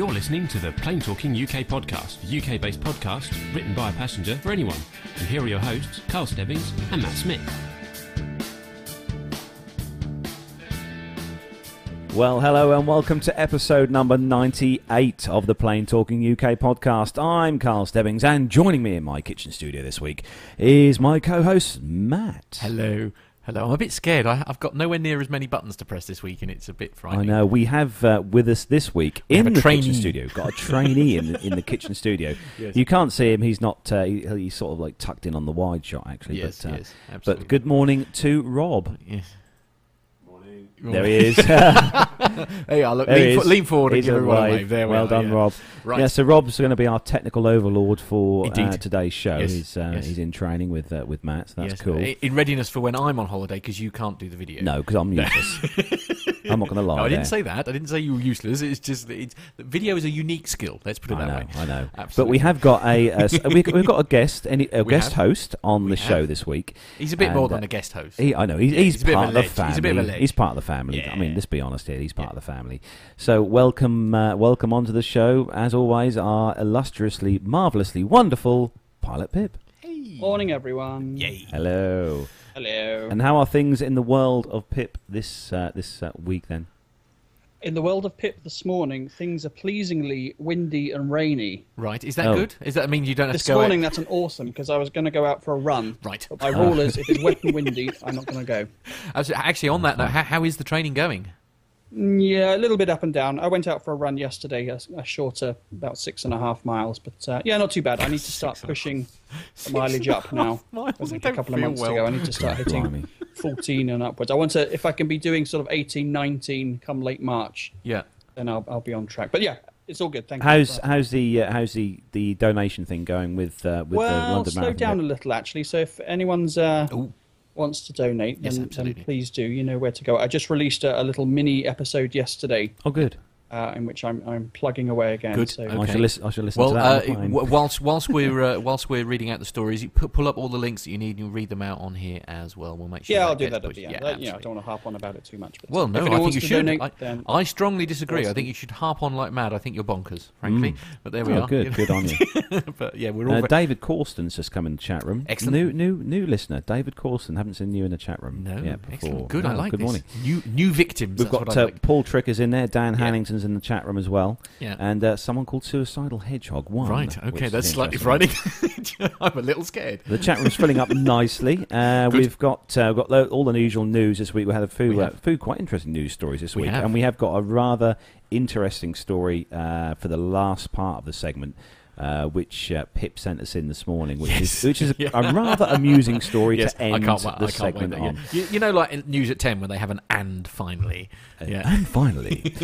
You're listening to the Plane Talking UK podcast, the UK based podcast written by a passenger for anyone. And here are your hosts, Carl Stebbings and Matt Smith. Well, hello and welcome to episode number 98 of the Plane Talking UK podcast. I'm Carl Stebbings, and joining me in my kitchen studio this week is my co host, Matt. Hello. Hello. I'm a bit scared. I, I've got nowhere near as many buttons to press this week, and it's a bit frightening. I know we have uh, with us this week We in the trainee. kitchen studio. Got a trainee in in the kitchen studio. Yes. You can't see him; he's not. Uh, he, he's sort of like tucked in on the wide shot, actually. Yes, but, uh, yes, absolutely. but good morning to Rob. Yes. There he is. Hey, I look. There Lean, is. fo- lean forward and He's give a everyone a wave. wave. There we well are, done, yeah. Rob. Right. Yeah, so Rob's going to be our technical overlord for uh, today's show. Yes, He's uh, yes. he's in training with uh, with Matt. So that's Yes, cool. In readiness for when I'm on holiday because you can't do the video. No, because I'm useless. I'm not going to lie. No, I didn't there. say that. I didn't say you were useless. It's just that it's, video is a unique skill. Let's put it I that know, way. I know. But Absolutely. we have got a, a s- we, we've got a guest, any, a We guest have. host on We the show this week. He's a bit more than uh, a guest host. He, I know he's, Yeah, he's, he's a of part a of the family. He's a bit of a ledge. He's part of the family. I mean, let's be honest here. He's part Yeah. of the family. So welcome, uh, welcome onto the show. As always, our illustriously, marvelously wonderful pilot Pip. Morning, everyone. Yay. Hello. Hello. And how are things in the world of Pip this uh, this uh, week then? In the world of Pip this morning, things are pleasingly windy and rainy. Right. Is that Oh. good? Is that mean you don't have This to go This morning, out? that's an awesome because I was going to go out for a run. Right. But my rule is if it's wet and windy, I'm not going to go. Actually, actually, on that note, how, how is the training going? Yeah, a little bit up and down. I went out for a run yesterday, a, a shorter, about six and a half miles. But uh, yeah, not too bad. I need to start pushing the mileage up now. miles? I think I a don't couple of feel months well. ago, I need to start hitting 14 and upwards. I want to, if I can be doing sort of 18, 19 come late March, Yeah. then I'll, I'll be on track. But yeah, it's all good. Thank. How's for- how's the uh, how's the, the donation thing going with uh, with the well, London slow Marathon? down a little actually. So if anyone's uh, Ooh. Wants to donate, Yes, then, then absolutely. please do. You know where to go. I just released a, a little mini episode yesterday Oh, good. Uh, in which I'm I'm plugging away again. Good. So I Okay. shall listen. I shall listen Well, to that. uh, on the plane. w- whilst whilst we're uh, whilst we're reading out the stories, you pu- pull up all the links that you need and you read them out on here as well. We'll make sure. yeah, I'll do gets that at the end. Yeah, That- you know, I don't want to harp on about it too much. But Well, no, I think you should. donate, I, then I strongly disagree. I think you should harp on like mad. I think you're bonkers, frankly. But there we oh, are. good. Good on you. but yeah, we're all. Uh, ve- David Corsten's just come in the chat room. Excellent. New new new listener, David Corsten. Haven't seen you in the chat room. no, yet before. excellent. Good. I like Good morning. New new victims. We've got what I uh. Paul Tricker's in there. Dan Yeah. In the chat room as well, Yeah. and uh, someone called Suicidal Hedgehog One. Right. Okay. That's slightly frightening. I'm a little scared. The chat room's filling up nicely. Uh, we've got uh, got lo- all the usual news this week. We had a few, We uh, few quite interesting news stories this We week, have. and we have got a rather interesting story uh, for the last part of the segment. Uh, which uh, Pip sent us in this morning, which Yes. is which is a, Yeah. a rather amusing story yes, to end I can't. I can't wait. segment yeah. You, you know, like in news at ten when they have an and finally. Yeah. And finally,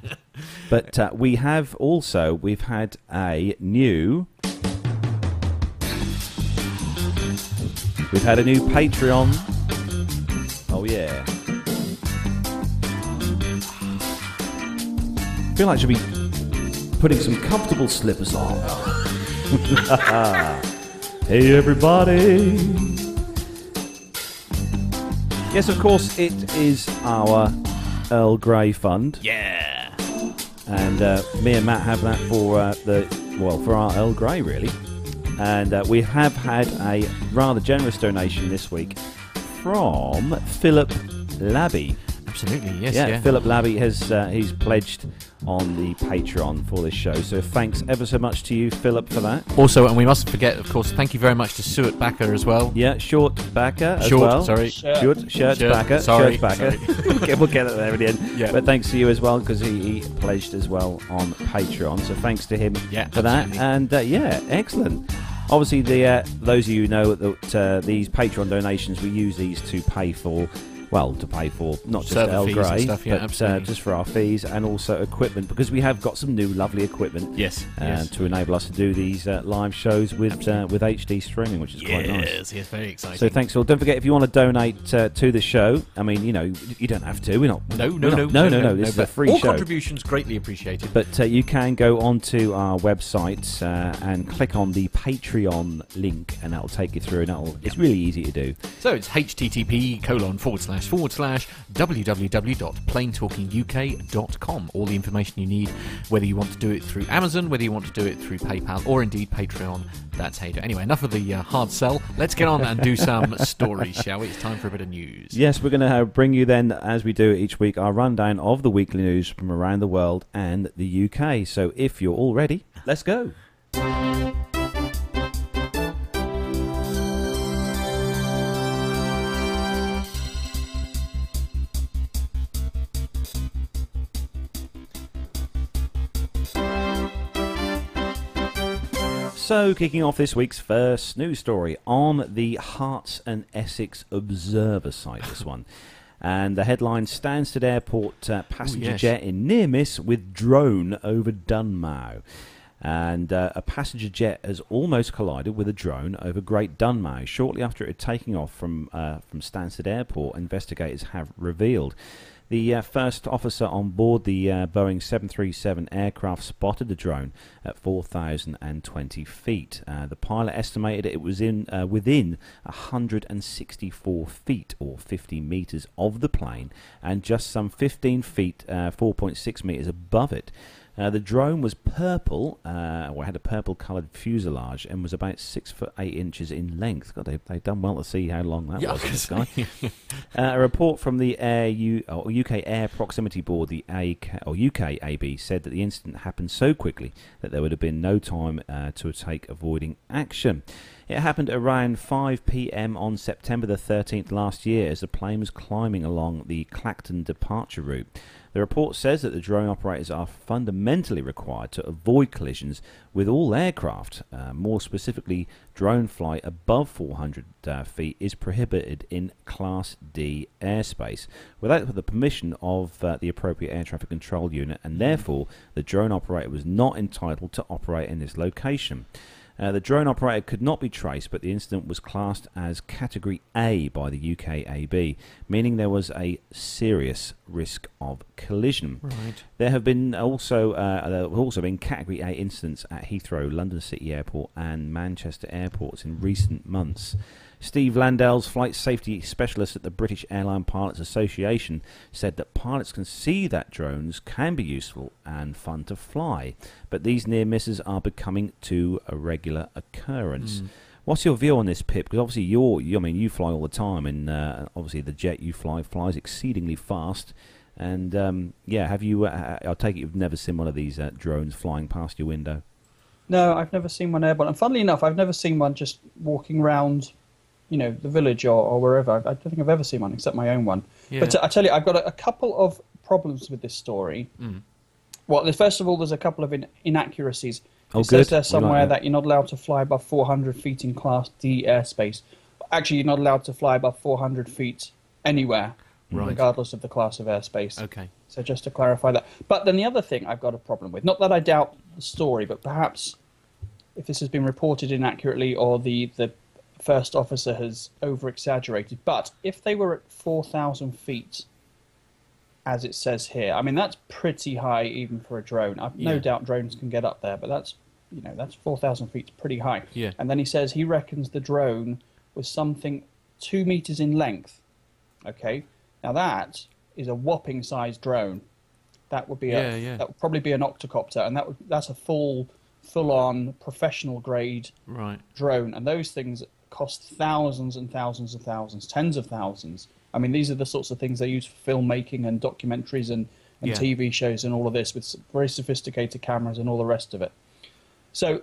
but uh, we have also we've had a new. We've had a new Patreon. Oh yeah. feel like I should be putting some comfortable slippers on. hey everybody. Yes, of course, it is our Earl Grey Fund. Yeah. And uh, me and Matt have that for uh, the well for our Earl Grey really, and uh, we have had a rather generous donation this week from Philip Labby. Absolutely. Yes. yeah, Yeah. Philip Labby has uh, he's pledged on the Patreon for this show. So thanks ever so much to you, Philip, for that. Also, and we mustn't forget, of course, thank you very much to Stuart Backer as well. Yeah, Short Backer as Short, well. sorry. Shirt. Short, Shirts Shirt, Backer. sorry, Shirts Backer. okay, we'll get it there in the end. Yeah. But thanks to you as well because he, he pledged as well on Patreon. So thanks to him Yeah, for that. And uh, yeah, excellent. Obviously, the uh, those of you who know that uh, these Patreon donations, we use these to pay for. Well, to pay for not just Server Earl fees and Grey, stuff, yeah, but uh, absolutely. just for our fees and also equipment because we have got some new lovely equipment Yes. uh, yes. to enable us to do these uh, live shows with uh, with HD streaming, which is quite nice. Yes, yes, very exciting. So thanks all. Don't forget if you want to donate uh, to the show. I mean, you know, you don't have to. We're not. no, we're no, not- no, no, no, no. This is a but free all show. contributions greatly appreciated. But uh, you can go onto our website uh, and click on the Patreon link, and that'll take you through. And that'll, it's really easy to do. So it's http colon forward slash slash forward slash www.planetalkinguk.com. All the information you need, whether you want to do it through Amazon, whether you want to do it through PayPal, or indeed Patreon. That's how you do it. Anyway, enough of the uh, hard sell. Let's get on and do some stories, shall we? It's time for a bit of news. Yes, we're going to bring you then, as we do each week, our rundown of the weekly news from around the world and the UK. So if you're all ready, let's go. So, kicking off this week's first news story on the Herts and Essex Observer site, this one. And the headline Stansted Airport uh, passenger yes. jet in near miss with drone over Dunmow. And uh, a passenger jet has almost collided with a drone over Great Dunmow shortly after it had taken off from, uh, from Stansted Airport, investigators have revealed. The uh, first officer on board the uh, Boeing 737 aircraft spotted the drone at 4,020 feet. Uh, the pilot estimated it was in uh, within 164 feet or 50 meters of the plane and just some 15 feet, uh, 4.6 meters above it. Uh, the drone was purple, uh, or had a purple-coloured fuselage, and was about six foot eight inches in length. God, they, they've done well to see how long that Yeah, was in the sky. Uh, a report from the Air U, or UK Air Proximity Board, the AK, or UK AB, said that the incident happened so quickly that there would have been no time uh, to take avoiding action. It happened around 5 p.m. on September the 13th last year as the plane was climbing along the Clacton departure route. The report says that the drone operators are fundamentally required to avoid collisions with all aircraft. Uh, more specifically, drone flight above 400 uh, feet is prohibited in Class D airspace without the permission of uh, the appropriate air traffic control unit, and therefore the drone operator was not entitled to operate in this location. Uh, the drone operator could not be traced, but the incident was classed as Category A by the UKAB, meaning there was a serious risk of collision. Right. There have been also uh, there have also been Category A incidents at Heathrow, London City Airport, and Manchester airports in recent months. Steve Landells flight safety specialist at the British Airline Pilots Association said that pilots can see that drones can be useful and fun to fly, but these near misses are becoming too a regular occurrence. Mm. What's your view on this, Pip? Because obviously you're, you, I mean, you fly all the time, and uh, obviously the jet you fly flies exceedingly fast. And um, yeah, have you? Uh, I take it you've never seen one of these uh, drones flying past your window. No, I've never seen one airborne. And funnily enough, I've never seen one just walking around, you know, the village or, or wherever. I don't think I've ever seen one except my own one. Yeah. But uh, I tell you, I've got a, a couple of problems with this story. Mm. Well, the- first of all, there's a couple of in, inaccuracies. Oh, it good. says there like somewhere that. that. you're not allowed to fly above 400 feet in Class D airspace. Actually, you're not allowed to fly above 400 feet anywhere, Right. regardless of the class of airspace. Okay. So just to clarify that. But then the other thing I've got a problem with, not that I doubt the story, but perhaps if this has been reported inaccurately or the, the first officer has over exaggerated, but if they were at 4,000 feet, as it says here, I mean, that's pretty high even for a drone. I've no Yeah. doubt drones can get up there, but that's, you know, that's 4,000 feet, pretty high. Yeah. And then he says he reckons the drone was something two meters in length. Okay, now that is a whopping sized drone. That would be Yeah, a, yeah. that would probably be an octocopter, and that would, that's a full full on professional grade Right. drone, and those things cost thousands and thousands and thousands, tens of thousands. I mean, these are the sorts of things they use for filmmaking and documentaries and, and Yeah. TV shows and all of this with very sophisticated cameras and all the rest of it. So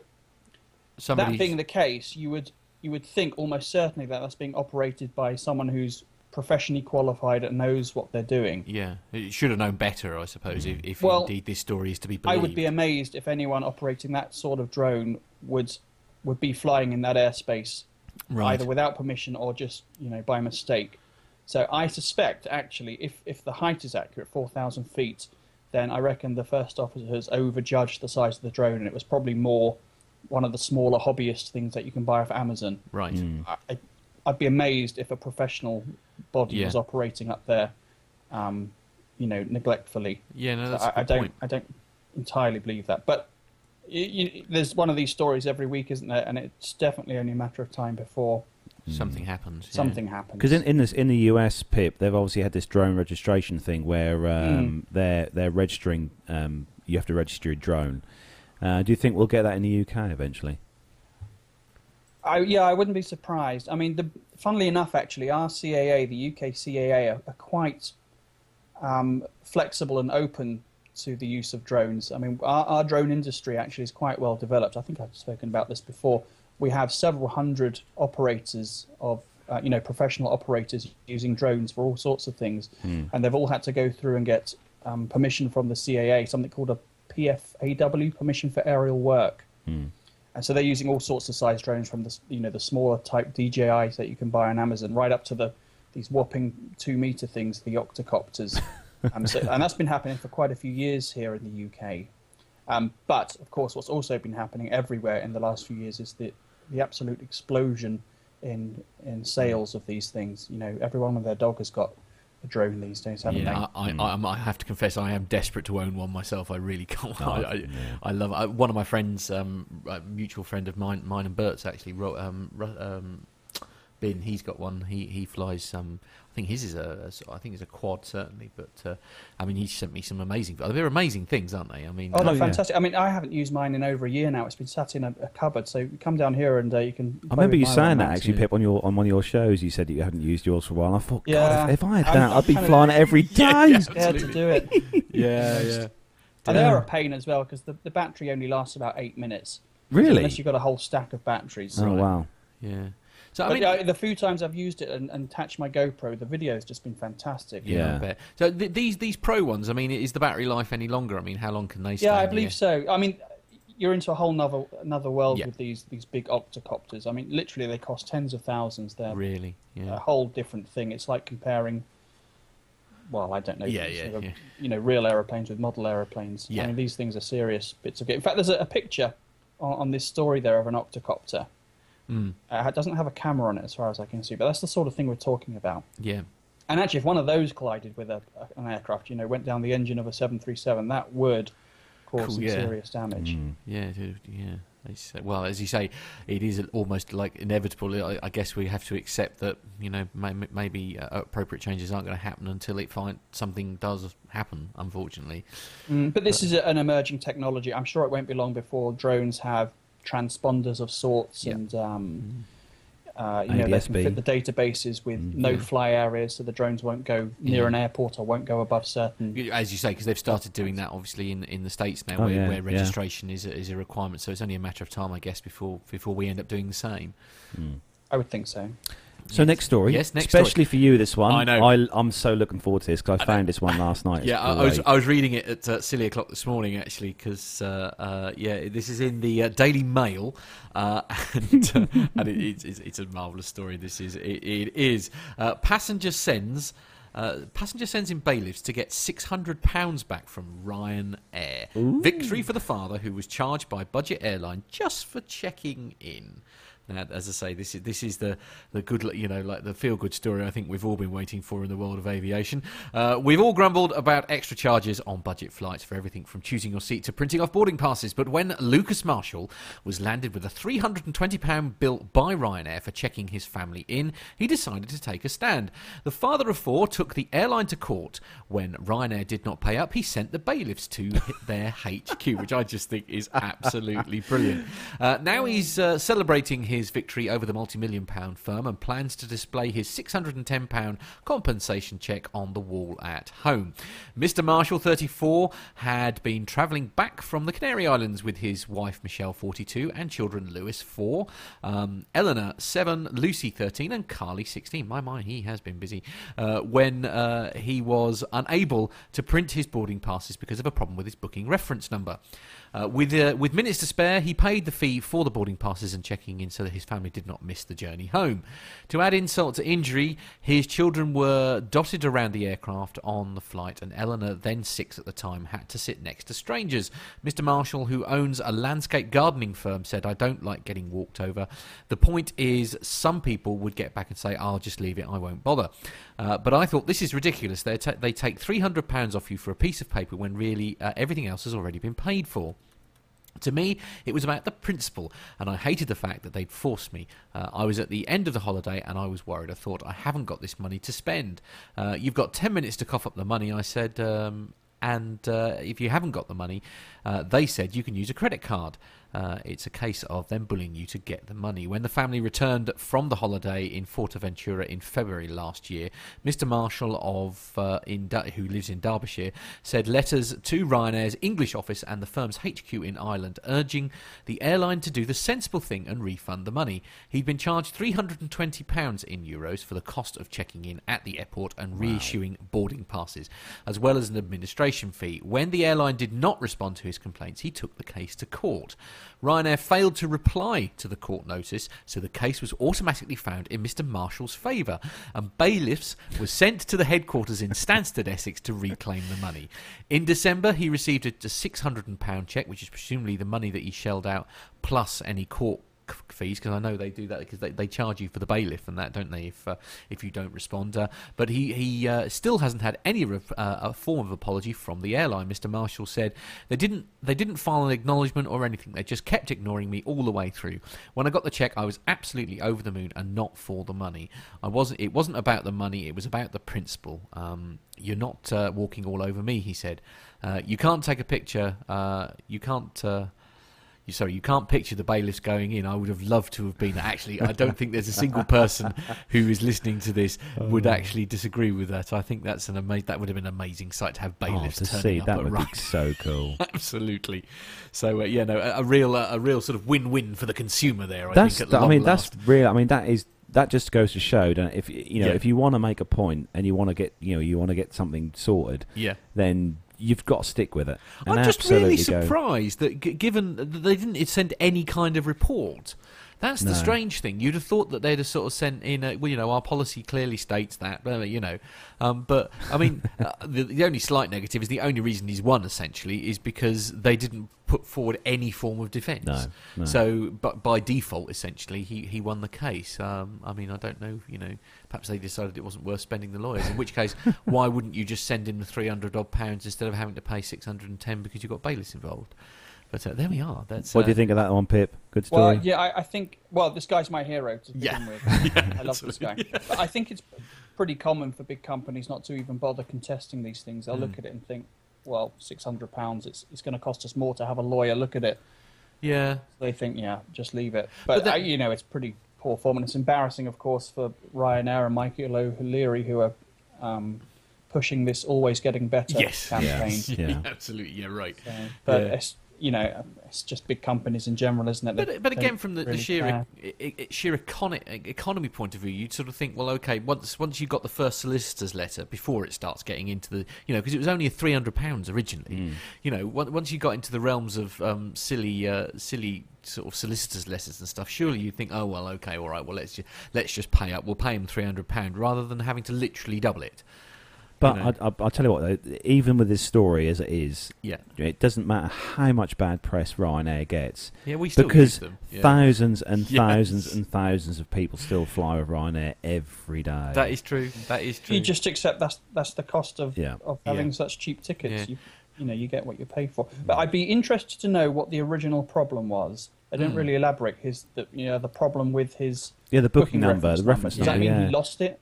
Somebody. that being the case, you would you would think almost certainly that that's being operated by someone who's professionally qualified and knows what they're doing. yeah, it should have known better, I suppose, if, if Well, indeed this story is to be believed. I would be amazed if anyone operating that sort of drone would would be flying in that airspace right. either without permission or just you know by mistake. So I suspect actually, if if the height is accurate, four thousand feet, then I reckon the first officer has overjudged the size of the drone, and it was probably more one of the smaller hobbyist things that you can buy off Amazon. Right. I, I- I'd be amazed if a professional body Yeah. was operating up there, um, you know, neglectfully. Yeah, no, So that's I, a I good don't, point. I don't entirely believe that, but y you, there's one of these stories every week, isn't there? And it's definitely only a matter of time before something happens. yeah. something happens. Because in in, this, in the US, Pip, they've obviously had this drone registration thing where um, they're they're registering. Um, you have to register your drone. Uh, do you think we'll get that in the UK eventually? I, yeah, I wouldn't be surprised. I mean, the, funnily enough, actually, our CAA, the UK CAA, are, are quite um, flexible and open to the use of drones. I mean, our, our drone industry actually is quite well developed. I think I've spoken about this before. We have several hundred operators of, uh, you know, professional operators using drones for all sorts of things, and they've all had to go through and get um, permission from the CAA, something called a PFAW, permission for aerial work. And so they're using all sorts of size drones from the you know the smaller type DJIs that you can buy on Amazon, right up to the these whopping two meter things, the octocopters. um, so, and that's been happening for quite a few years here in the UK. Um, but of course, what's also been happening everywhere in the last few years is the the absolute explosion in in sales of these things. You know, everyone with their dog has got a drone these days, haven't Yeah, they? I, I, I'm- I have to confess, I am desperate to own one myself. I really can't. Oh, I, I, yeah. I love I, one of my friends, um, a mutual friend of mine, mine and Bert's actually. Wrote, um, um, Bin, he's got one. He he flies. Um, I think his is a. I think it's a quad certainly. But uh, I mean, he sent me some amazing. They're amazing things, aren't they? I mean, Oh, Oh, no, yeah. fantastic! I mean, I haven't used mine in over a year now. It's been sat in a, a cupboard. So you come down here and uh, you can. I remember you saying that actually, yeah. Pip, on your on one of your shows. You said that you hadn't used yours for a while. I thought, God, if, if I had that, I'm I'd be kind of- flying it every day. Yeah, yeah. Scared to do it. yeah, yeah. And they're a pain as well because the, the battery only lasts about eight minutes. Really? Unless you've got a whole stack of batteries. Oh wow. Yeah. So I But mean, yeah, the few times I've used it and, and attached my GoPro, the video's just been fantastic. yeah, Yeah. I bet. So th- these these pro ones, I mean, is the battery life any longer? I mean, how long can they? Stay? Yeah, I stand? believe so. I mean, you're into a whole nother another world Yeah. with these these big octocopters. I mean, literally, they cost tens of thousands. They're Really? Yeah. a whole different thing. It's like comparing. Well, I don't know. Yeah, yeah, of, yeah. You know, real aeroplanes with model aeroplanes. Yeah. I mean, these things are serious bits of gear. In fact, there's a, a picture on, on this story there of an octocopter. Mm, Uh, it doesn't have a camera on it, as far as I can see, but that's the sort of thing we're talking about. yeah. And actually, if one of those collided with a, a- an aircraft, you know, went down the engine of a 737, that would cause Cool, some yeah. serious damage. Mm. Yeah, dude, yeah. It's, well, as you say, it is almost like inevitable. I, I guess we have to accept that you know maybe uh, appropriate changes aren't going to happen until it find something does happen. Unfortunately, Mm, but this is an emerging technology. I'm sure it won't be long before drones have transponders of sorts Yeah. and. Um, uh, you know, they can fit the databases with Mm. no-fly areas, so the drones won't go near Yeah. an airport or won't go above certain. as you say, because they've started doing that obviously in in the states now, Oh, where, yeah, where yeah. registration is a, is a requirement. So it's only a matter of time, I guess, before before we end up doing the same. Mm. I would think so. So next story, Yes, next especially for you, this one. I know. I, am so looking forward to this because I, I know. found this one last night. It's Yeah, I, I was. I was reading it at uh, silly o'clock this morning actually because uh, uh, yeah, this is in the uh, Daily Mail uh, and, uh, and it, it's, it's, it's a marvelous story. This is it, it is uh, passenger sends. Uh, passenger sends in bailiffs to get £600 back from Ryanair. Victory for the father who was charged by budget airline just for checking in. Now, as I say, this is this is the the good, you know, like the feel good story. I think we've all been waiting for in the world of aviation. Uh, we've all grumbled about extra charges on budget flights for everything from choosing your seat to printing off boarding passes. But when Lucas Marshall was landed with a three hundred and twenty pound bill by Ryanair for checking his family in, he decided to take a stand. The father of four took the airline to court when Ryanair did not pay up. He sent the bailiffs to their HQ, which I just think is absolutely brilliant. Uh, now he's uh, celebrating his victory over the multi-million pound firm and plans to display his 610 pound compensation check on the wall at home. Mr. Marshall, 34, had been travelling back from the Canary Islands with his wife Michelle, 42, and children Lewis, 4, um, Eleanor, 7, Lucy, 13, and Carly, 16. My mind, he has been busy. Uh, when uh, he was unable to print his boarding passes because of a problem with his booking reference number. Uh, with uh, with minutes to spare, he paid the fee for the boarding passes and checking in so that his family did not miss the journey home. To add insult to injury, his children were dotted around the aircraft on the flight, and Eleanor, then six at the time, had to sit next to strangers. Mr. Marshall, who owns a landscape gardening firm, said, "I don't like getting walked over. The point is, some people would get back and say, "I'll just leave it. I won't bother." Uh, but I thought this is ridiculous. They they take three hundred pounds off you for a piece of paper when really uh, everything else has already been paid for. To me, it was about the principle, and I hated the fact that they'd forced me. Uh, I was at the end of the holiday and I was worried. I thought, I haven't got this money to spend. Uh, you've got 10 minutes to cough up the money, I said, um, and uh, if you haven't got the money, uh, they said you can use a credit card. Uh, it's a case of them bullying you to get the money. When the family returned from the holiday in Fuerteventura in February last year, Mr. Marshall of uh, in who lives in Derbyshire said letters to Ryanair's English office and the firm's HQ in Ireland urging the airline to do the sensible thing and refund the money. He'd been charged 320 pounds in euros for the cost of checking in at the airport and reissuing boarding passes, as well as an administration fee. When the airline did not respond to his complaints, he took the case to court. Ryanair failed to reply to the court notice, so the case was automatically found in Mr. Marshall's favour, and bailiffs were sent to the headquarters in Stansted, Essex, to reclaim the money. In December, he received a £600 cheque, which is presumably the money that he shelled out plus any court fees because I know they do that because they, they charge you for the bailiff and that don't they if uh, if you don't respond uh, but he he uh, still hasn't had any ref- uh, form of apology from the airline. Mr Marshall said they didn't they didn't file an acknowledgement or anything. They just kept ignoring me all the way through. When I got the check I was absolutely over the moon and not for the money. I wasn't it wasn't about the money it was about the principle. Um, you're not uh, walking all over me he said. Uh, you can't take a picture you can't you sorry, you can't picture the bailiffs going in. I would have loved to have been. Actually, I don't think there's a single person who is listening to this would Oh. actually disagree with that. I think that's an amazing. that would have been an amazing sight to have Oh, bailiffs to turning see up that at would be so cool. Absolutely. So uh, yeah, no, a, a real uh, a real sort of win-win for the consumer there. I that's think. At I mean last. that's real. I mean that is that just goes to show that if you know Yeah. if you want to make a point and you want to get you know you want to get something sorted, yeah. then you've got to stick with it. I'm just really absolutely go- surprised that, g- given that they didn't send any kind of report. That's the strange thing. You'd have thought that they'd have sort of sent in, a, well, you know, our policy clearly states that, you know. Um, but, I mean, uh, the, the only slight negative is the only reason he's won, essentially, is because they didn't put forward any form of defence. No, no. So, but by default, essentially, he, he won the case. Um, I mean, I don't know, you know, perhaps they decided it wasn't worth spending the lawyers. In which case, why wouldn't you just send in the three hundred odd pounds instead of having to pay six hundred and ten because you got bailiffs involved? But uh, there we are. That's What uh, do you think of that one, Pip? Good story. Well, yeah, I, I think. Well, this guy's my hero to begin Yeah. with. I love this guy. But I think it's pretty common for big companies not to even bother contesting these things. They'll Hmm. look at it and think, well, six hundred pounds. It's it's going to cost us more to have a lawyer look at it. Yeah, They think, yeah, just leave it. But But, that- uh, you know, it's pretty poor form, and it's embarrassing, of course, for Ryanair and Michael O'Leary who are um, pushing this always getting better Yes. campaign. Yeah. yeah, absolutely. Yeah, right. So, but Yeah. it's you know, it's just big companies in general, isn't it? They But, but again, from the, the sheer e- sheer econi- economy point of view, you'd sort of think, well, okay, once once you got the first solicitor's letter before it starts getting into the, you know, because it was only a three hundred pounds originally. You know, once you got into the realms of um, silly, uh, silly sort of solicitors' letters and stuff, surely you'd think, oh well, okay, all right, well let's just, let's just pay up. We'll pay him three hundred pound rather than having to literally double it. But you know. I, I, I'll tell you what, though, even with this story as it is, Yeah, it doesn't matter how much bad press Ryanair gets yeah, we still because use them. Yeah. thousands and Yes. thousands and thousands of people still fly with Ryanair every day. that is true. That is true. You just accept that's that's the cost of Yeah. of having Yeah. such cheap tickets. Yeah. You, you know, you get what you pay for. But I'd be interested to know what the original problem was. I didn't Hmm. really elaborate his the you know the problem with his yeah, the booking, number, the reference Does number. that mean yeah. he lost it,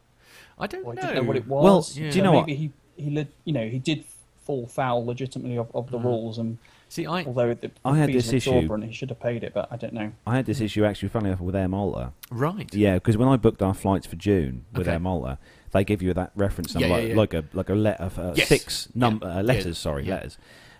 I don't or know. he didn't know what it was? Well, do you know what? maybe he he lit, you know he did fall foul legitimately of, of the Hmm. rules, and See, I although the, the I had fees this issue- exorbitant, he should have paid it. But I don't know. I had this issue actually, funny enough, with Air Malta. right. Yeah, because when I booked our flights for June with Okay. Air Malta, they give you that reference number, Yeah, like, yeah, yeah. like a like a letter, uh, Yes. six num- Yeah. uh, letters. Yeah. Sorry, Yeah. letters.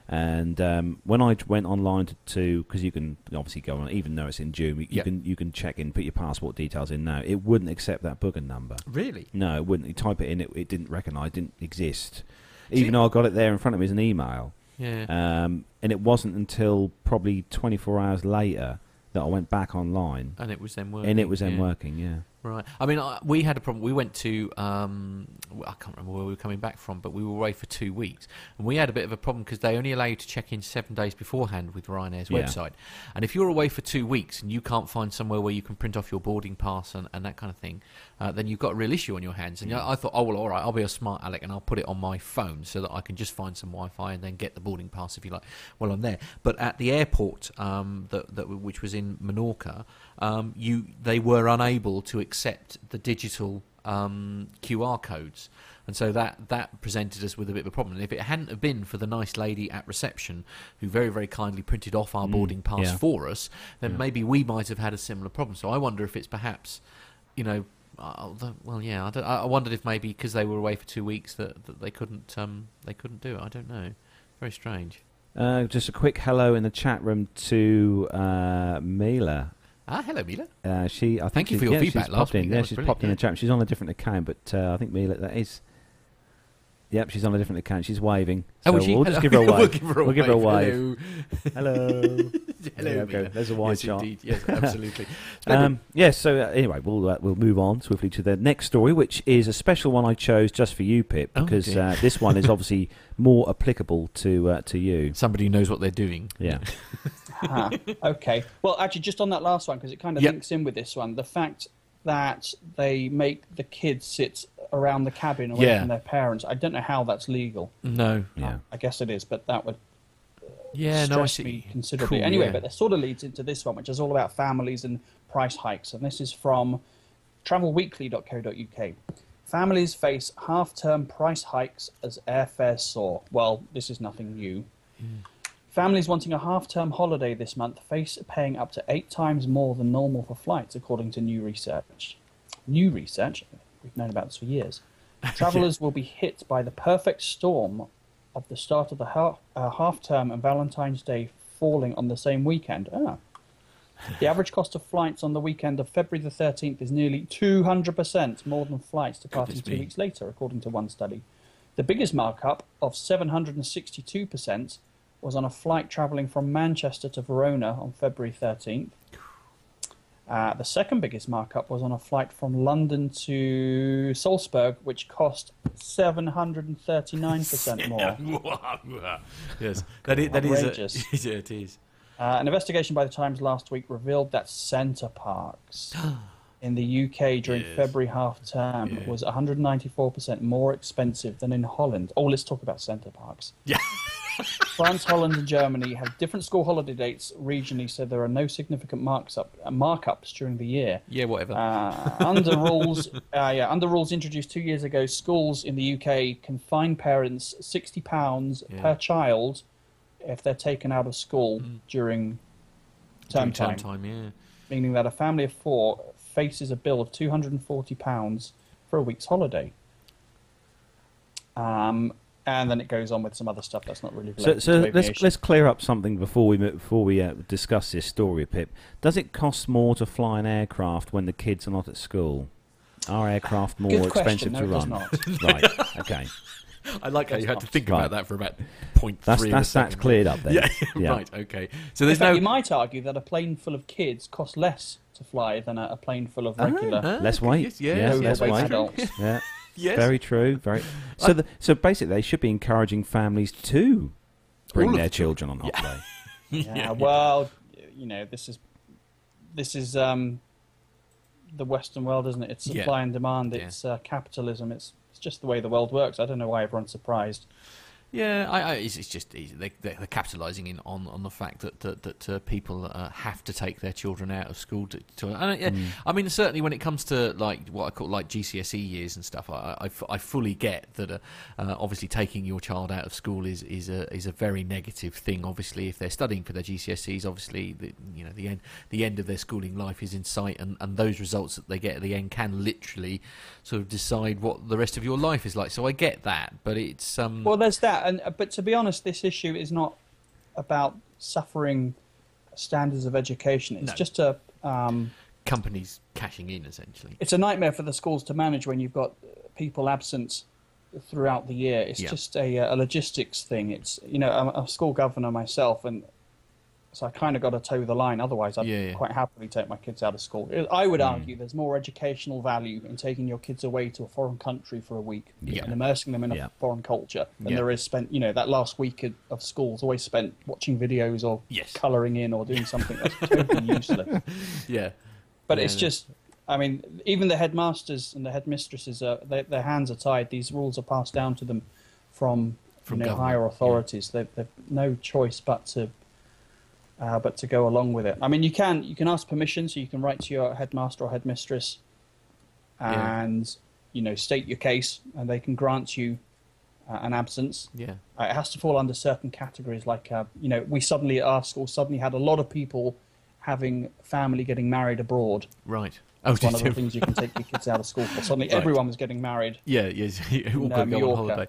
And um, when I went online to, because you can obviously go on, even though it's in June, you Yeah. can you can check in, put your passport details in now. It wouldn't accept that booking number. Really? No, it wouldn't. You type it in, it, it didn't recognise, didn't exist. See- Even though I got it there in front of me as an email. Yeah. Um, and it wasn't until probably 24 hours later that I went back online and it was then working. and it was then yeah. working, yeah. Right. I mean, I, we had a problem. We went to, um, I can't remember where we were coming back from, but we were away for two weeks. And we had a bit of a problem because they only allow you to check in seven days beforehand with Ryanair's Yeah. website. And if you're away for two weeks and you can't find somewhere where you can print off your boarding pass and, and that kind of thing, uh, then you've got a real issue on your hands. And I thought, oh, well, all right, I'll be a smart Alec and I'll put it on my phone so that I can just find some Wi Fi and then get the boarding pass if you like while I'm there. But at the airport, um, that, that, which was in Menorca, um, you they were unable to accept the digital um, QR codes. And so that, that presented us with a bit of a problem. And if it hadn't have been for the nice lady at reception who very, very kindly printed off our boarding pass yeah. for us, then maybe we might have had a similar problem. So I wonder if it's perhaps, you know, uh, well, yeah, I, don't, I I wondered if maybe because they were away for two weeks that, that they couldn't um, they couldn't do it. I don't know. Very strange. Uh, just a quick hello in the chat room to uh, Mila. Ah, hello, Mila. Uh, she, I think Thank you for your yeah, feedback she's last popped in. week. That Yeah, was she's brilliant, popped in the chat. She's on a different account, but uh, I think Mila, that is. Yep, she's on a different account. She's waving. Oh, So is she? we'll just give her a wave. we'll give her a We'll give her a wave. Hello. Hello. Hello, There we There's a wide yes, shot. Indeed. Yes, absolutely. Um, yes. so uh, anyway, we'll uh, we'll move on swiftly to the next story, which is a special one I chose just for you, Pip, Oh, because dear. uh, this one is obviously more applicable to uh, to you. Somebody who knows what they're doing. Yeah. Ah, okay. Well, actually, just on that last one, because it kind of Yep. links in with this one, the fact that they make the kids sit around the cabin away Yeah. from their parents, I don't know how that's legal. No. Yeah. I guess it is, but that would uh, Yeah, no, I stress see. me considerably. Cool, anyway, yeah. but that sort of leads into this one, which is all about families and price hikes. And this is from travelweekly.co.uk. Families face half term price hikes as airfares soar. Well, this is nothing new. Hmm. Families wanting a half term holiday this month face paying up to eight times more than normal for flights, according to new research. New research, we've known about this for years. Travellers will be hit by the perfect storm of the start of the half, uh, half term and Valentine's Day falling on the same weekend. Ah. The average cost of flights on the weekend of February the 13th is nearly 200% more than flights departing two me. weeks later, according to one study. The biggest markup of 762% was on a flight travelling from Manchester to Verona on February 13th. Uh, the second biggest markup was on a flight from London to Salzburg, which cost 739% more. yes, that is. That is a, yeah, it is. Uh, an investigation by the Times last week revealed that Center Parcs in the UK during Yes. February half term was 194% more expensive than in Holland. Oh, let's talk about Center Parcs. Yeah. France, Holland, and Germany have different school holiday dates regionally, so there are no significant marks up, uh, markups during the year. Yeah, whatever. Uh, under rules, uh, yeah, under rules introduced two years ago, schools in the UK can fine parents sixty pounds Yeah. per child if they're taken out of school during term During term time, time, yeah. meaning that a family of four faces a bill of two hundred and forty pounds for a week's holiday. Um, and then it goes on with some other stuff that's not really So, related so to let's let's clear up something before we before we uh, discuss this story, Pip. Does it cost more to fly an aircraft when the kids are not at school? Are aircraft more Good expensive question. No, to it does run? not. right. Okay. I like how you had to think Right. about that for about point That's three. of that's that's cleared up then. Yeah, Yeah. right. Okay. So In there's fact, no. you might argue that a plane full of kids costs less to fly than a, a plane full of regular Ah, Less good, weight. yeah, Yes, yeah, less weight. adults. Yeah. Yes. Very true. Very. So the, so basically, they should be encouraging families to bring their children on holiday. Yeah, well, you know, this is this is um, the Western world, isn't it? It's Yeah. supply and demand. Yeah. It's uh, capitalism. It's it's just the way the world works. I don't know why everyone's surprised. Yeah, I, I, it's, it's just it's- they, they're, they're capitalising in on, on the fact that that, that uh, people uh, have to take their children out of school to. to and, uh, Mm. I mean, certainly when it comes to like what I call like GCSE E years and stuff, I I fully get that. Uh, uh, obviously, taking your child out of school is is a is a very negative thing. Obviously, if they're studying for their GCSEs, obviously the you know the end the end of their schooling life is in sight, and, and those results that they get at the end can literally sort of decide what the rest of your life is like. So I get that, but it's um. Well, there's that, and uh, but to be honest, this issue is not about suffering standards of education. It's No. just a um, companies cashing in essentially. it's a nightmare for the schools to manage when you've got people absent throughout the year. It's Yeah. just a, uh, a logistics thing. It's you know I'm a school governor myself, and So I kind of got to toe the line. Otherwise, I'd Yeah, yeah. quite happily take my kids out of school. I would hmm. argue there's more educational value in taking your kids away to a foreign country for a week Yeah. and immersing them in a foreign culture than there is spent. You know, that last week of- of school is always spent watching videos or Yes. colouring in or doing something that's totally useless. Yeah. But it's just, I mean, even the headmasters and the headmistresses, are, they, their hands are tied. These rules are passed down to them from, From you know, higher authorities. They've, they've no choice but to, uh, but to go along with it. I mean, you can you can ask permission, so you can write to your headmaster or headmistress, Yeah. and you know state your case, and they can grant you uh, an absence. Yeah. Uh, it has to fall under certain categories, like uh, you know, we suddenly at our school suddenly had a lot of people having family getting married abroad. Right. Oh, one of the things you can take your kids out of school for. Suddenly, Right. everyone was getting married. Yeah, yes, all In, got uh, on Mallorca.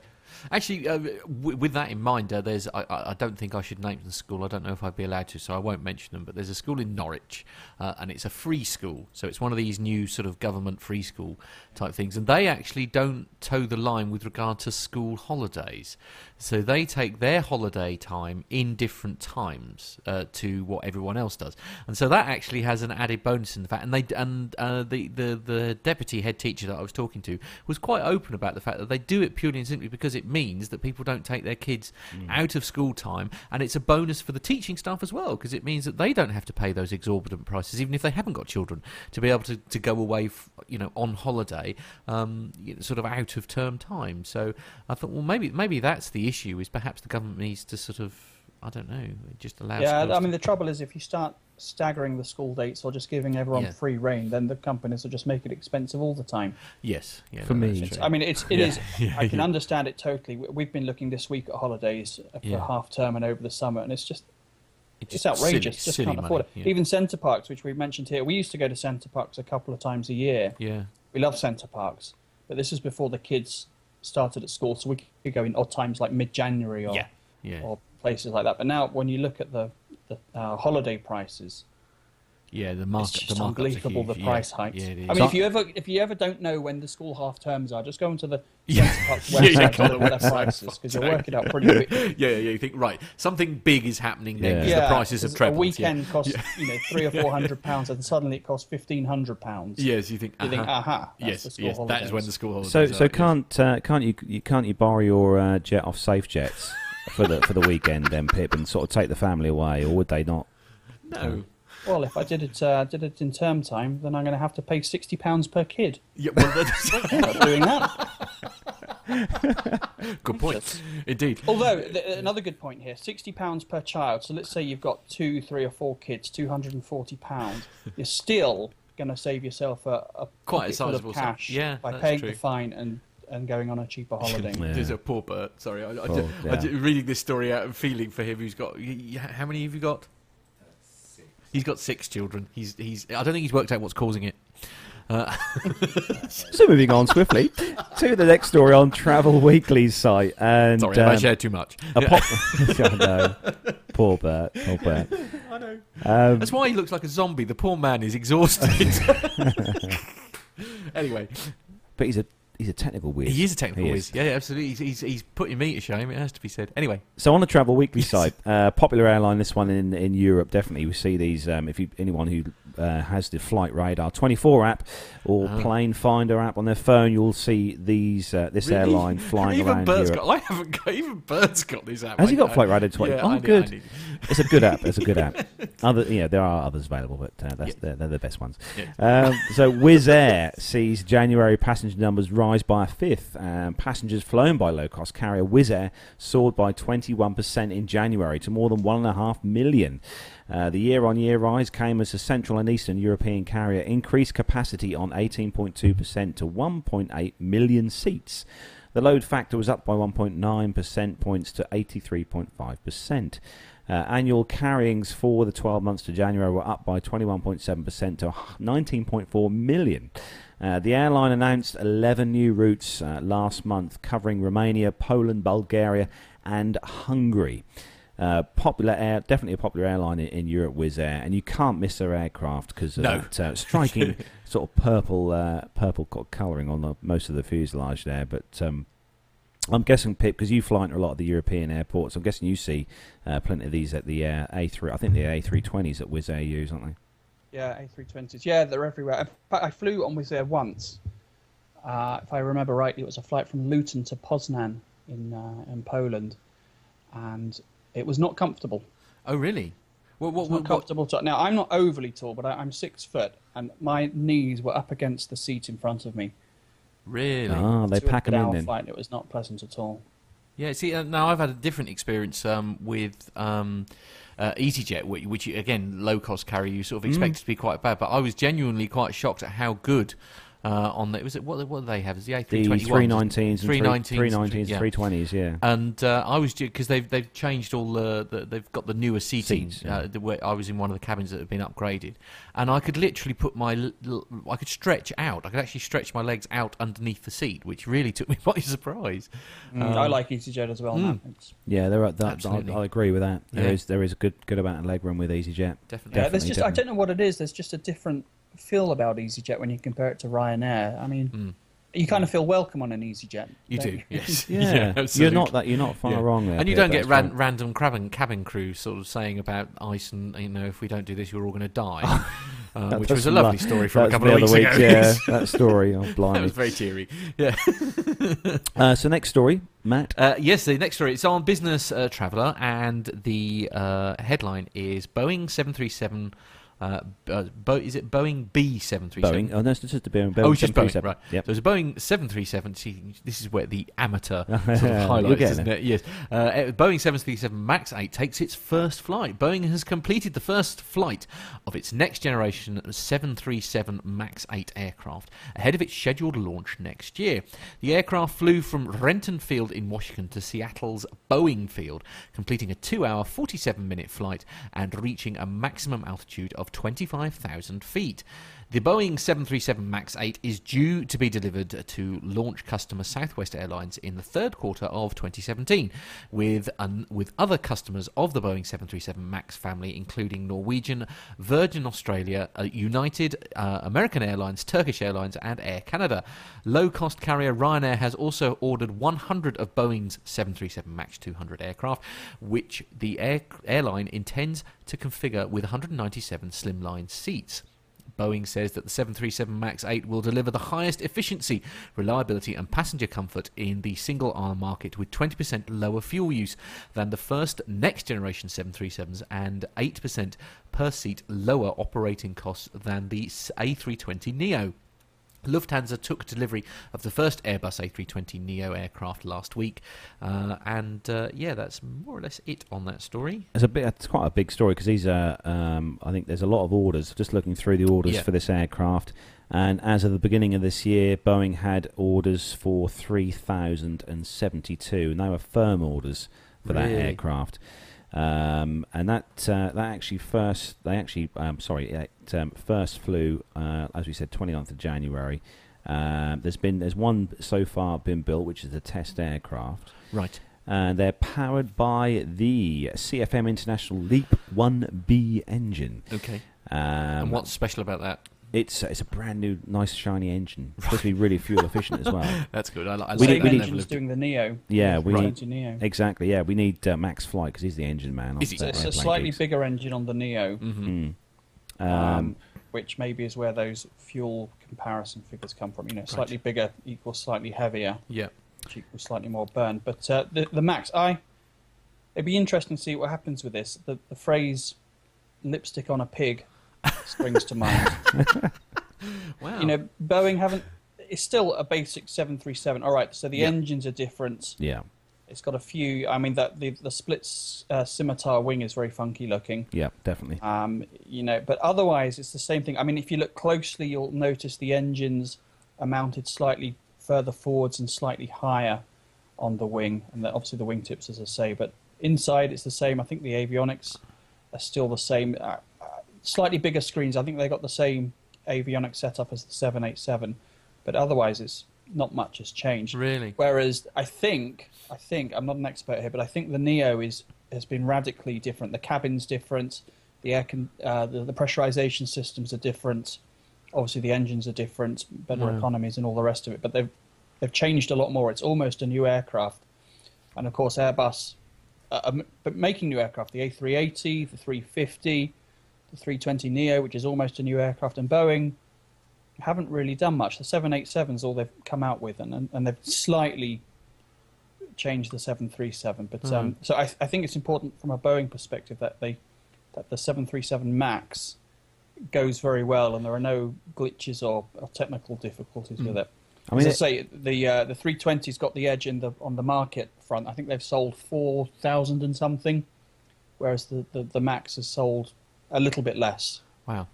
Actually, uh, w- with that in mind, uh, there's I, I I don't think I should name the school. I don't know if I'd be allowed to, so I won't mention them. But there's a school in Norwich, uh, and it's a free school, so it's one of these new sort of government free school type things, and they actually don't toe the line with regard to school holidays. So they take their holiday time in different times uh, to what everyone else does, and so that actually has an added bonus in the fact. And they and uh, the the the deputy head teacher that I was talking to was quite open about the fact that they do it purely and simply because it means that people don't take their kids out of school time, and it's a bonus for the teaching staff as well because it means that they don't have to pay those exorbitant prices, even if they haven't got children, to be able to, to go away, f- you know, on holiday, um, sort of out of term time. So I thought, well, maybe maybe that's the issue is perhaps the government needs to sort of, I don't know, just allow. yeah, I mean, to- the trouble is if you start staggering the school dates or just giving everyone Yeah. free reign, then the companies will just make it expensive all the time. yes, yeah, For no, me- I mean, it's it Yeah. is. I can understand it totally. We- We've been looking this week at holidays for Yeah. half term and over the summer, and it's just It's it's outrageous. silly- just silly can't afford money, it. yeah. Even Center Parcs, which we've mentioned here, we used to go to Center Parcs a couple of times a year. yeah, We love Center Parcs, but this is before the kids started at school, so we could go in odd times like mid-January or yeah, yeah, or places like that. But now, when you look at the the uh, holiday prices, yeah. The market. it's just the markups are unbelievable the price yeah. hikes. Yeah. I mean, if you ever if you ever don't know when the school half terms are, just go into the Yeah. Center Parcs Yeah, yeah, website and look at their prices because you'll work it out pretty quickly. yeah, yeah, you think right, something big is happening then Yeah. 'cause Yeah, the prices have 'cause trebled. A weekend yeah. costs you know three or four hundred pounds, and suddenly it costs fifteen hundred pounds. Yes, you think. You think, uh-huh. aha, that's yes, the yes, that is when the school holidays. So, are, so can't uh, can't you, you can't you borrow your uh, jet off Safe Jets for the for the weekend then, Pip, and sort of take the family away, or would they not? no. Well, if I did it uh, did it in term time, then I'm going to have to pay sixty pounds per kid. Yeah, well, that's I'm not doing that. good point. Indeed. Although th- another good point here, sixty pounds per child. So let's say you've got two, three, or four kids, two hundred and forty pounds. You're still going to save yourself a, a Quite a pocket sizable of cash Yeah, by paying true. the fine and and going on a cheaper holiday. Yeah. There's a poor Bert. Sorry, I, I, Oh, did- I yeah. did- reading this story out and feeling for him. Who's got? y- y- How many have you got? He's got six children. He's he's. I don't think he's worked out what's causing it. Uh, So moving on swiftly to the next story on Travel Weekly's site, and sorry, have I um, shared too much? a pop- I know. Poor Bert. Poor Bert. I know. Um, That's why he looks like a zombie. The poor man is exhausted. anyway, but he's a he's a technical whiz. he is a technical whiz. Yeah, yeah, absolutely. He's, he's he's putting me to shame. It has to be said. Anyway, So on the Travel Weekly side, uh, popular airline, this one in, in Europe, definitely we see these. Um, if you anyone who uh, has the Flight Radar 24 app or Oh. Plane Finder app on their phone, you'll see these uh, this Really? airline flying even around Bert's Europe. got. I haven't got. Even Bert's got this app. Has he I- got Flight Radar 24? Yeah, oh, I good. I need- It's a good app. It's a good app. Other, yeah, there are others available, but uh, that's Yeah. they're, they're the best ones. Yeah. Um, so Wizz Air sees January passenger numbers rise by a fifth. Um, passengers flown by low-cost carrier Wizz Air soared by 21% in January to more than one and a half million. Uh, the year-on-year rise came as the Central and Eastern European carrier increased capacity on 18.2% to 1.8 million seats. The load factor was up by 1.9 percent points to 83.5%. Uh, annual carryings for the 12 months to January were up by 21.7% to 19.4 million. Uh, the airline announced 11 new routes uh, last month covering Romania, Poland, Bulgaria, and Hungary. Uh, popular air, definitely a popular airline in, in Europe, Wizz Air, and you can't miss their aircraft because of No. that uh, striking sort of purple, uh, purple colouring on the, most of the fuselage there. But um, I'm guessing, Pip, because you fly into a lot of the European airports. I'm guessing you see uh, plenty of these at the uh, A3. I think the A320s at Wizz Air use, aren't they? Yeah, A320s. Yeah, they're everywhere. In fact, I flew on Wizz Air once. Uh, if I remember rightly, it was a flight from Luton to Poznan in uh, in Poland, and it was not comfortable. Oh, really? What, what, what, not comfortable. To, now, I'm not overly tall, but I, I'm six foot, and my knees were up against the seat in front of me. Really? Ah, they To a pack them in then. Flight, it was not pleasant at all. Yeah, see, uh, now I've had a different experience um, with um, uh, EasyJet, which, which again, low cost carrier, you sort of expect it to be quite bad, but I was genuinely quite shocked at how good. Uh, on the, was it what, what do they have? Is the A The three twenty one? 319s, and 319s, 319s, yeah. 320s, yeah. And uh, I was because they've they've changed all the, the they've got the newer seating. Seats, yeah. uh, the I was in one of the cabins that had been upgraded, and I could literally put my I could stretch out. I could actually stretch my legs out underneath the seat, which really took me by surprise. I Um, like EasyJet as well. mm. Now. Yeah, there are, that, Absolutely. I, I agree with that. There Yeah. is there is a good good amount of legroom with EasyJet. Definitely. yeah, there's Definitely, just I don't know what it is. There's just a different feel about EasyJet when you compare it to Ryanair. I mean, Mm. you kind of feel welcome on an EasyJet. You don't do, yes. Yeah, you're not that you're not far Yeah. wrong there. and you don't get ran- random cabin cabin crew sort of saying about ice and you know if we don't do this you're all going to die, uh, which was a lovely la- story from a couple of weeks other ago. Yeah, that story. Oh, that blimey. was very cheery. Yeah. Uh, so next story, Matt. Uh, yes, the next story. It's on Business uh, Traveller, and the uh, headline is Boeing 737. Uh, uh, Bo- is it Boeing B seven three seven? Boeing. Oh no, it's just a Boeing. Boeing Oh, it's just Boeing, 737. right? Yep. So it's a Boeing 737. This is where the amateur sort of highlights, isn't it? Yes. Uh, uh, Boeing 737 MAX 8 takes its first flight. Boeing has completed the first flight of its next generation 737 MAX 8 aircraft ahead of its scheduled launch next year. The aircraft flew from Renton Field in Washington to Seattle's Boeing Field, completing a two-hour, 47-minute flight and reaching a maximum altitude of 25,000 feet. The Boeing 737 MAX 8 is due to be delivered to launch customer Southwest Airlines in the third quarter of 2017, with un- with other customers of the Boeing 737 MAX family, including Norwegian, Virgin Australia, uh, United, uh, American Airlines, Turkish Airlines, and Air Canada. Low-cost carrier Ryanair has also ordered 100 of Boeing's 737 MAX 200 aircraft, which the air- airline intends to configure with 197 slimline seats. Boeing says that the 737 MAX 8 will deliver the highest efficiency, reliability, and passenger comfort in the single aisle market with 20% lower fuel use than the first next generation 737s and 8% per seat lower operating costs than the A320 Neo. Lufthansa took delivery of the first Airbus A320 Neo aircraft last week, uh, and uh, yeah, that's more or less it on that story. It's a bit. It's quite a big story because these are. Um, I think there's a lot of orders. Just looking through the orders Yeah. for this aircraft, and as of the beginning of this year, Boeing had orders for three thousand and seventy-two, and they were firm orders for that aircraft. Um, and that uh, that actually first they actually um, sorry it um, first flew uh, as we said 29th of January. Um, there's been there's one so far been built which is a test aircraft Right. and they're powered by the CFM International Leap 1B engine. Okay. Um, and what's special about that? it's it's a brand new, nice, shiny engine. It's supposed to be really fuel efficient as well. That's good. I, I We like need- that we need- engine's doing the Neo. Yeah, we the need- Neo. Exactly. Yeah, we need uh, Max Flight because he's the engine man. Is he? It's a slightly gigs. bigger engine on the Neo, Mhm. Mm. Um, um, which maybe is where those fuel comparison figures come from. You know, slightly bigger equals slightly heavier, Yeah. which equals slightly more burn. But uh, the, the Max, I it'd be interesting to see what happens with this. The, the phrase "lipstick on a pig" springs to mind. Wow. You know, Boeing haven't. It's still a basic 737. All right, so the Yeah. engines are different. yeah, It's got a few. I mean, that the the split uh, scimitar wing is very funky looking. yeah, definitely. Um, you know, but otherwise it's the same thing. I mean, if you look closely, you'll notice the engines are mounted slightly further forwards and slightly higher on the wing, and the, obviously the wingtips, as I say. But inside, it's the same. I think the avionics are still the same. Uh, uh, slightly bigger screens. I think they got the same avionics setup as the 787, but otherwise, it's not much has changed. Really? Whereas I think, I think I'm not an expert here, but I think the Neo is has been radically different. The cabin's different, the air con, uh, the, the pressurization systems are different. Obviously, the engines are different, better Wow. economies, and all the rest of it. But they've they've changed a lot more. It's almost a new aircraft, and of course Airbus, uh, um, but making new aircraft, the A380, the 350, the 320 Neo, which is almost a new aircraft, and Boeing haven't really done much. The 787's all they've come out with, and and, and they've slightly changed the 737. But um, so I, I think it's important from a Boeing perspective that they that the 737 Max goes very well, and there are no glitches or, or technical difficulties with it. I mean, As I say, the uh, the 320's got the edge in the on the market front. I think they've sold four thousand and something, whereas the, the, the Max has sold a little bit less. Wow.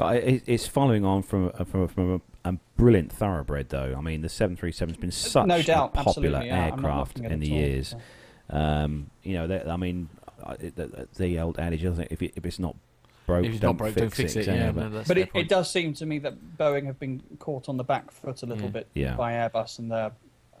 But it, it's following on from a, from, a, from a, a brilliant thoroughbred, though. I mean, the 737's been such no doubt, a popular. Yeah, aircraft in at the all, years. so. Um, you know, they, I mean, the, the old adage, isn't it? If, it, if it's not broke, if it's don't, not broke, fix don't fix it. exactly, Yeah, but- no, But it, it does seem to me that Boeing have been caught on the back foot a little Yeah. bit Yeah. by Airbus, and they're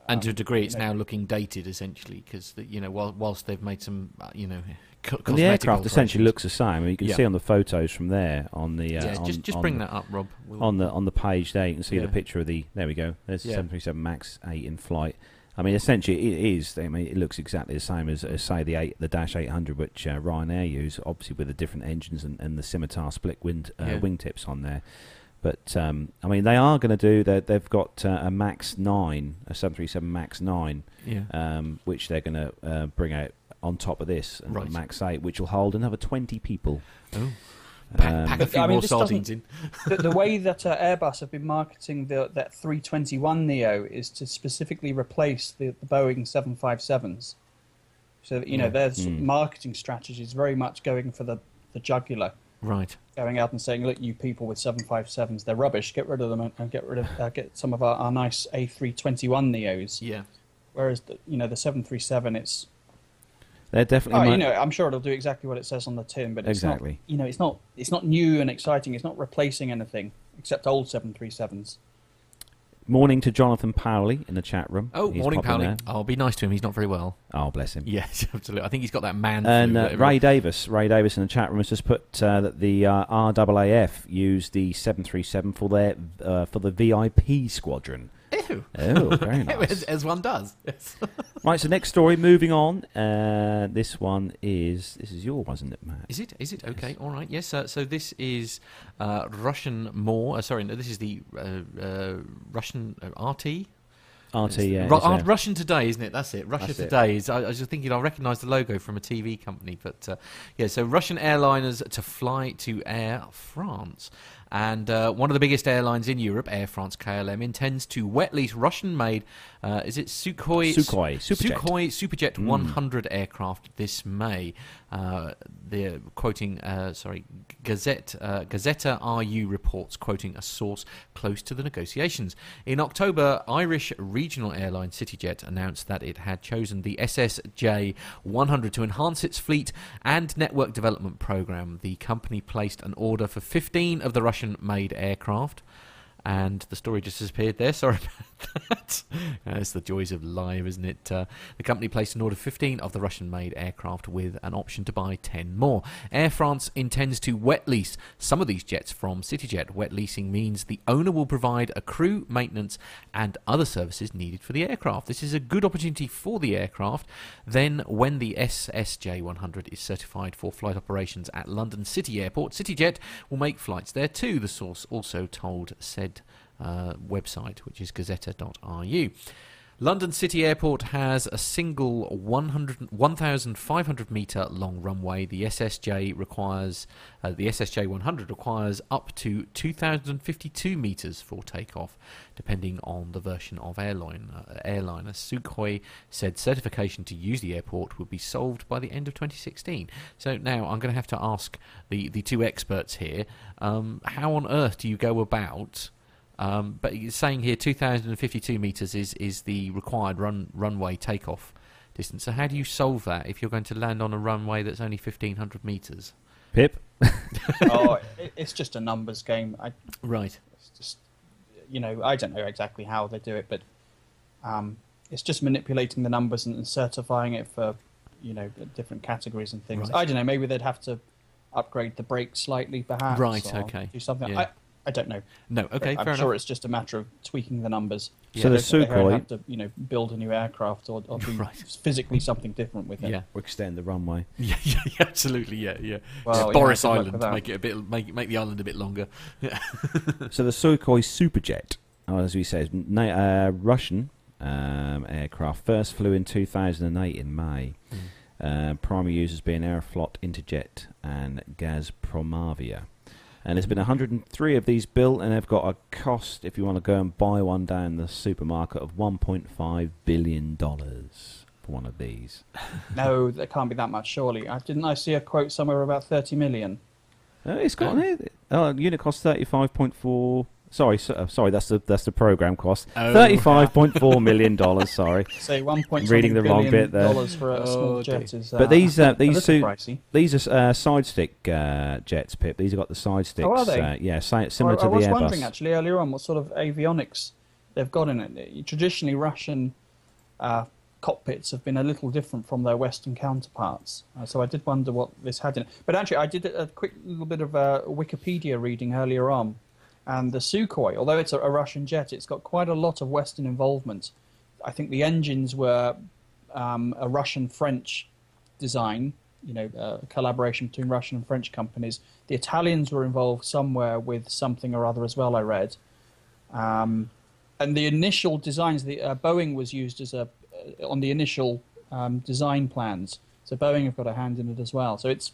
And to a um, degree, it's now looking dated, essentially, because you know, while, whilst they've made some, uh, you know, co- the cosmetic aircraft essentially looks the same. I mean, you can Yeah. see on the photos from there on the uh, Yeah, on, just just on bring the, that up, Rob. We'll- on the on the page there. You can see Yeah. the picture of the. There we go. There's the Yeah. 737 Max 8 in flight. I mean, essentially, it is. I mean, it looks exactly the same as, as say the eight, the Dash 800, which uh, Ryanair use, obviously with the different engines and, and the scimitar split wing uh, Yeah. wingtips on there. But um, I mean, they are going to do. They're- They've got uh, a Max 9, a 737 Max 9, yeah. um, which they're going to uh, bring out on top of this, and Right. Max 8, which will hold another 20 people. oh. Pack, Um, pack a But, few I mean, more this sardines in. the, the way that uh, Airbus have been marketing the, that 321 Neo is to specifically replace the, the Boeing 757s. So that, you know Yeah. their Mm. marketing strategy is very much going for the, the jugular, Right. going out and saying, "Look, you people with 757s, they're rubbish. Get rid of them and, and get rid of uh, get some of our, our nice A321 Neos." Yeah. Whereas the, you know the 737, it's They're definitely. Oh, mo- you know, I'm sure it'll do exactly what it says on the tin, but it's Exactly. not. You know, it's not. It's not new and exciting. It's not replacing anything except old 737s. Morning to Jonathan Powley in the chat room. Oh, He's morning, Powley. there. I'll be nice to him. He's not very well. Oh, bless him. Yes, absolutely. I think he's got that man. And flu, uh. Ray Davis, Ray Davis in the chat room has just put uh, that the uh, RAAF used the 737 for their uh, for the VIP squadron. Oh, very nice. as one does. Yes. right, so next story, moving on. Uh, this one is this is your, wasn't it, Matt? Is it? Is it okay? All right. Yes. Uh, so this is uh, Russian more. Uh, sorry, no, this is the uh, uh, Russian uh, RT. RT, yeah. Ru- uh, Russian Today, isn't it? That's it. Russia That's. Today is. I, I was just thinking. I recognise the logo from a TV company, but uh, yeah. So Russian airliners to fly to Air France, and uh, one of the biggest airlines in Europe, Air France KLM, intends to wet lease Russian-made. Uh, is it Sukhoi? Sukhoi, Superjet. Sukhoi Superjet Mm. 100 aircraft this May. Uh, they're quoting, uh, sorry, Gazette uh, Gazeta RU reports, quoting a source close to the negotiations. In October, Irish regional airline CityJet announced that it had chosen the SSJ 100 to enhance its fleet and network development program. The company placed an order for 15 of the Russian-made aircraft. And the story just disappeared there. Sorry about that. Uh, it's the joys of live, isn't it? Uh, the company placed an order for 15 of the Russian made aircraft with an option to buy 10 more. Air France intends to wet lease some of these jets from CityJet. Wet leasing means the owner will provide a crew, maintenance, and other services needed for the aircraft. This is a good opportunity for the aircraft. Then, when the SSJ 100 is certified for flight operations at London City Airport, CityJet will make flights there too, the source also told said uh, website, which is gazeta.ru. London City Airport has a single 100 1,500 metre long runway. The SSJ requires uh, the SSJ 100 requires up to 2,052 metres for takeoff, depending on the version of airline. Uh, airliner Sukhoi said certification to use the airport would be solved by the end of 2016. So now I'm going to have to ask the the two experts here: um, how on earth do you go about? Um, but it's saying here 2,052 meters is is the required run runway takeoff distance. So how do you solve that if you're going to land on a runway that's only 1,500 meters? Pip. oh, it, it's just a numbers game. I, Right. it's just, you know, I don't know exactly how they do it, but um, it's just manipulating the numbers and, and certifying it for, you know, different categories and things. Right. I don't know. Maybe they'd have to upgrade the brakes slightly, perhaps. Right, or okay. Do something. Yeah. I, I don't know. No, okay, I'm fair sure enough. it's just a matter of tweaking the numbers. Yeah. So I the don't Sukhoi- have to, you know, build a new aircraft or, or do Right. physically something different with it. Yeah. Or extend the runway. Yeah, yeah, yeah, absolutely, yeah, yeah. Well, Just yeah, Boris good luck Island with that. make it a bit, make make the island a bit longer. So the Sukhoi Superjet, oh, as we said, na- uh, Russian um, aircraft, first flew in 2008 in May. Uh, primary users being Aeroflot, Interjet, and Gazpromavia. And there's been 103 of these built, and they've got a cost, if you want to go and buy one down the supermarket, of 1.5 billion dollars for one of these. No, there can't be that much, surely. I, didn't I see a quote somewhere about 30 million? Uh, it's got an uh, unit cost 35.4. Sorry, so, uh, sorry, that's the that's the program cost. Oh. Thirty-five point four million dollars. Sorry, Say 1. point Reading the wrong bit there. dollars for a small Oh, jet dear. is uh, But these, uh, these two- pricey. these are uh, side stick uh, jets, Pip. These have got the side sticks. Oh, are they? Uh, yeah, similar I, to the Airbus. I was wondering actually earlier on what sort of avionics they've got in it. Traditionally, Russian uh, cockpits have been a little different from their Western counterparts, uh, so I did wonder what this had in it. But actually, I did a quick little bit of uh, Wikipedia reading earlier on, and the Sukhoi, although it's a, a Russian jet, it's got quite a lot of Western involvement. I think the engines were um, a Russian-French design, you know, uh, a collaboration between Russian and French companies. The Italians were involved somewhere with something or other as well. I read, um, and the initial designs, the uh, Boeing was used as a uh, on the initial um, design plans. So Boeing have got a hand in it as well. So it's,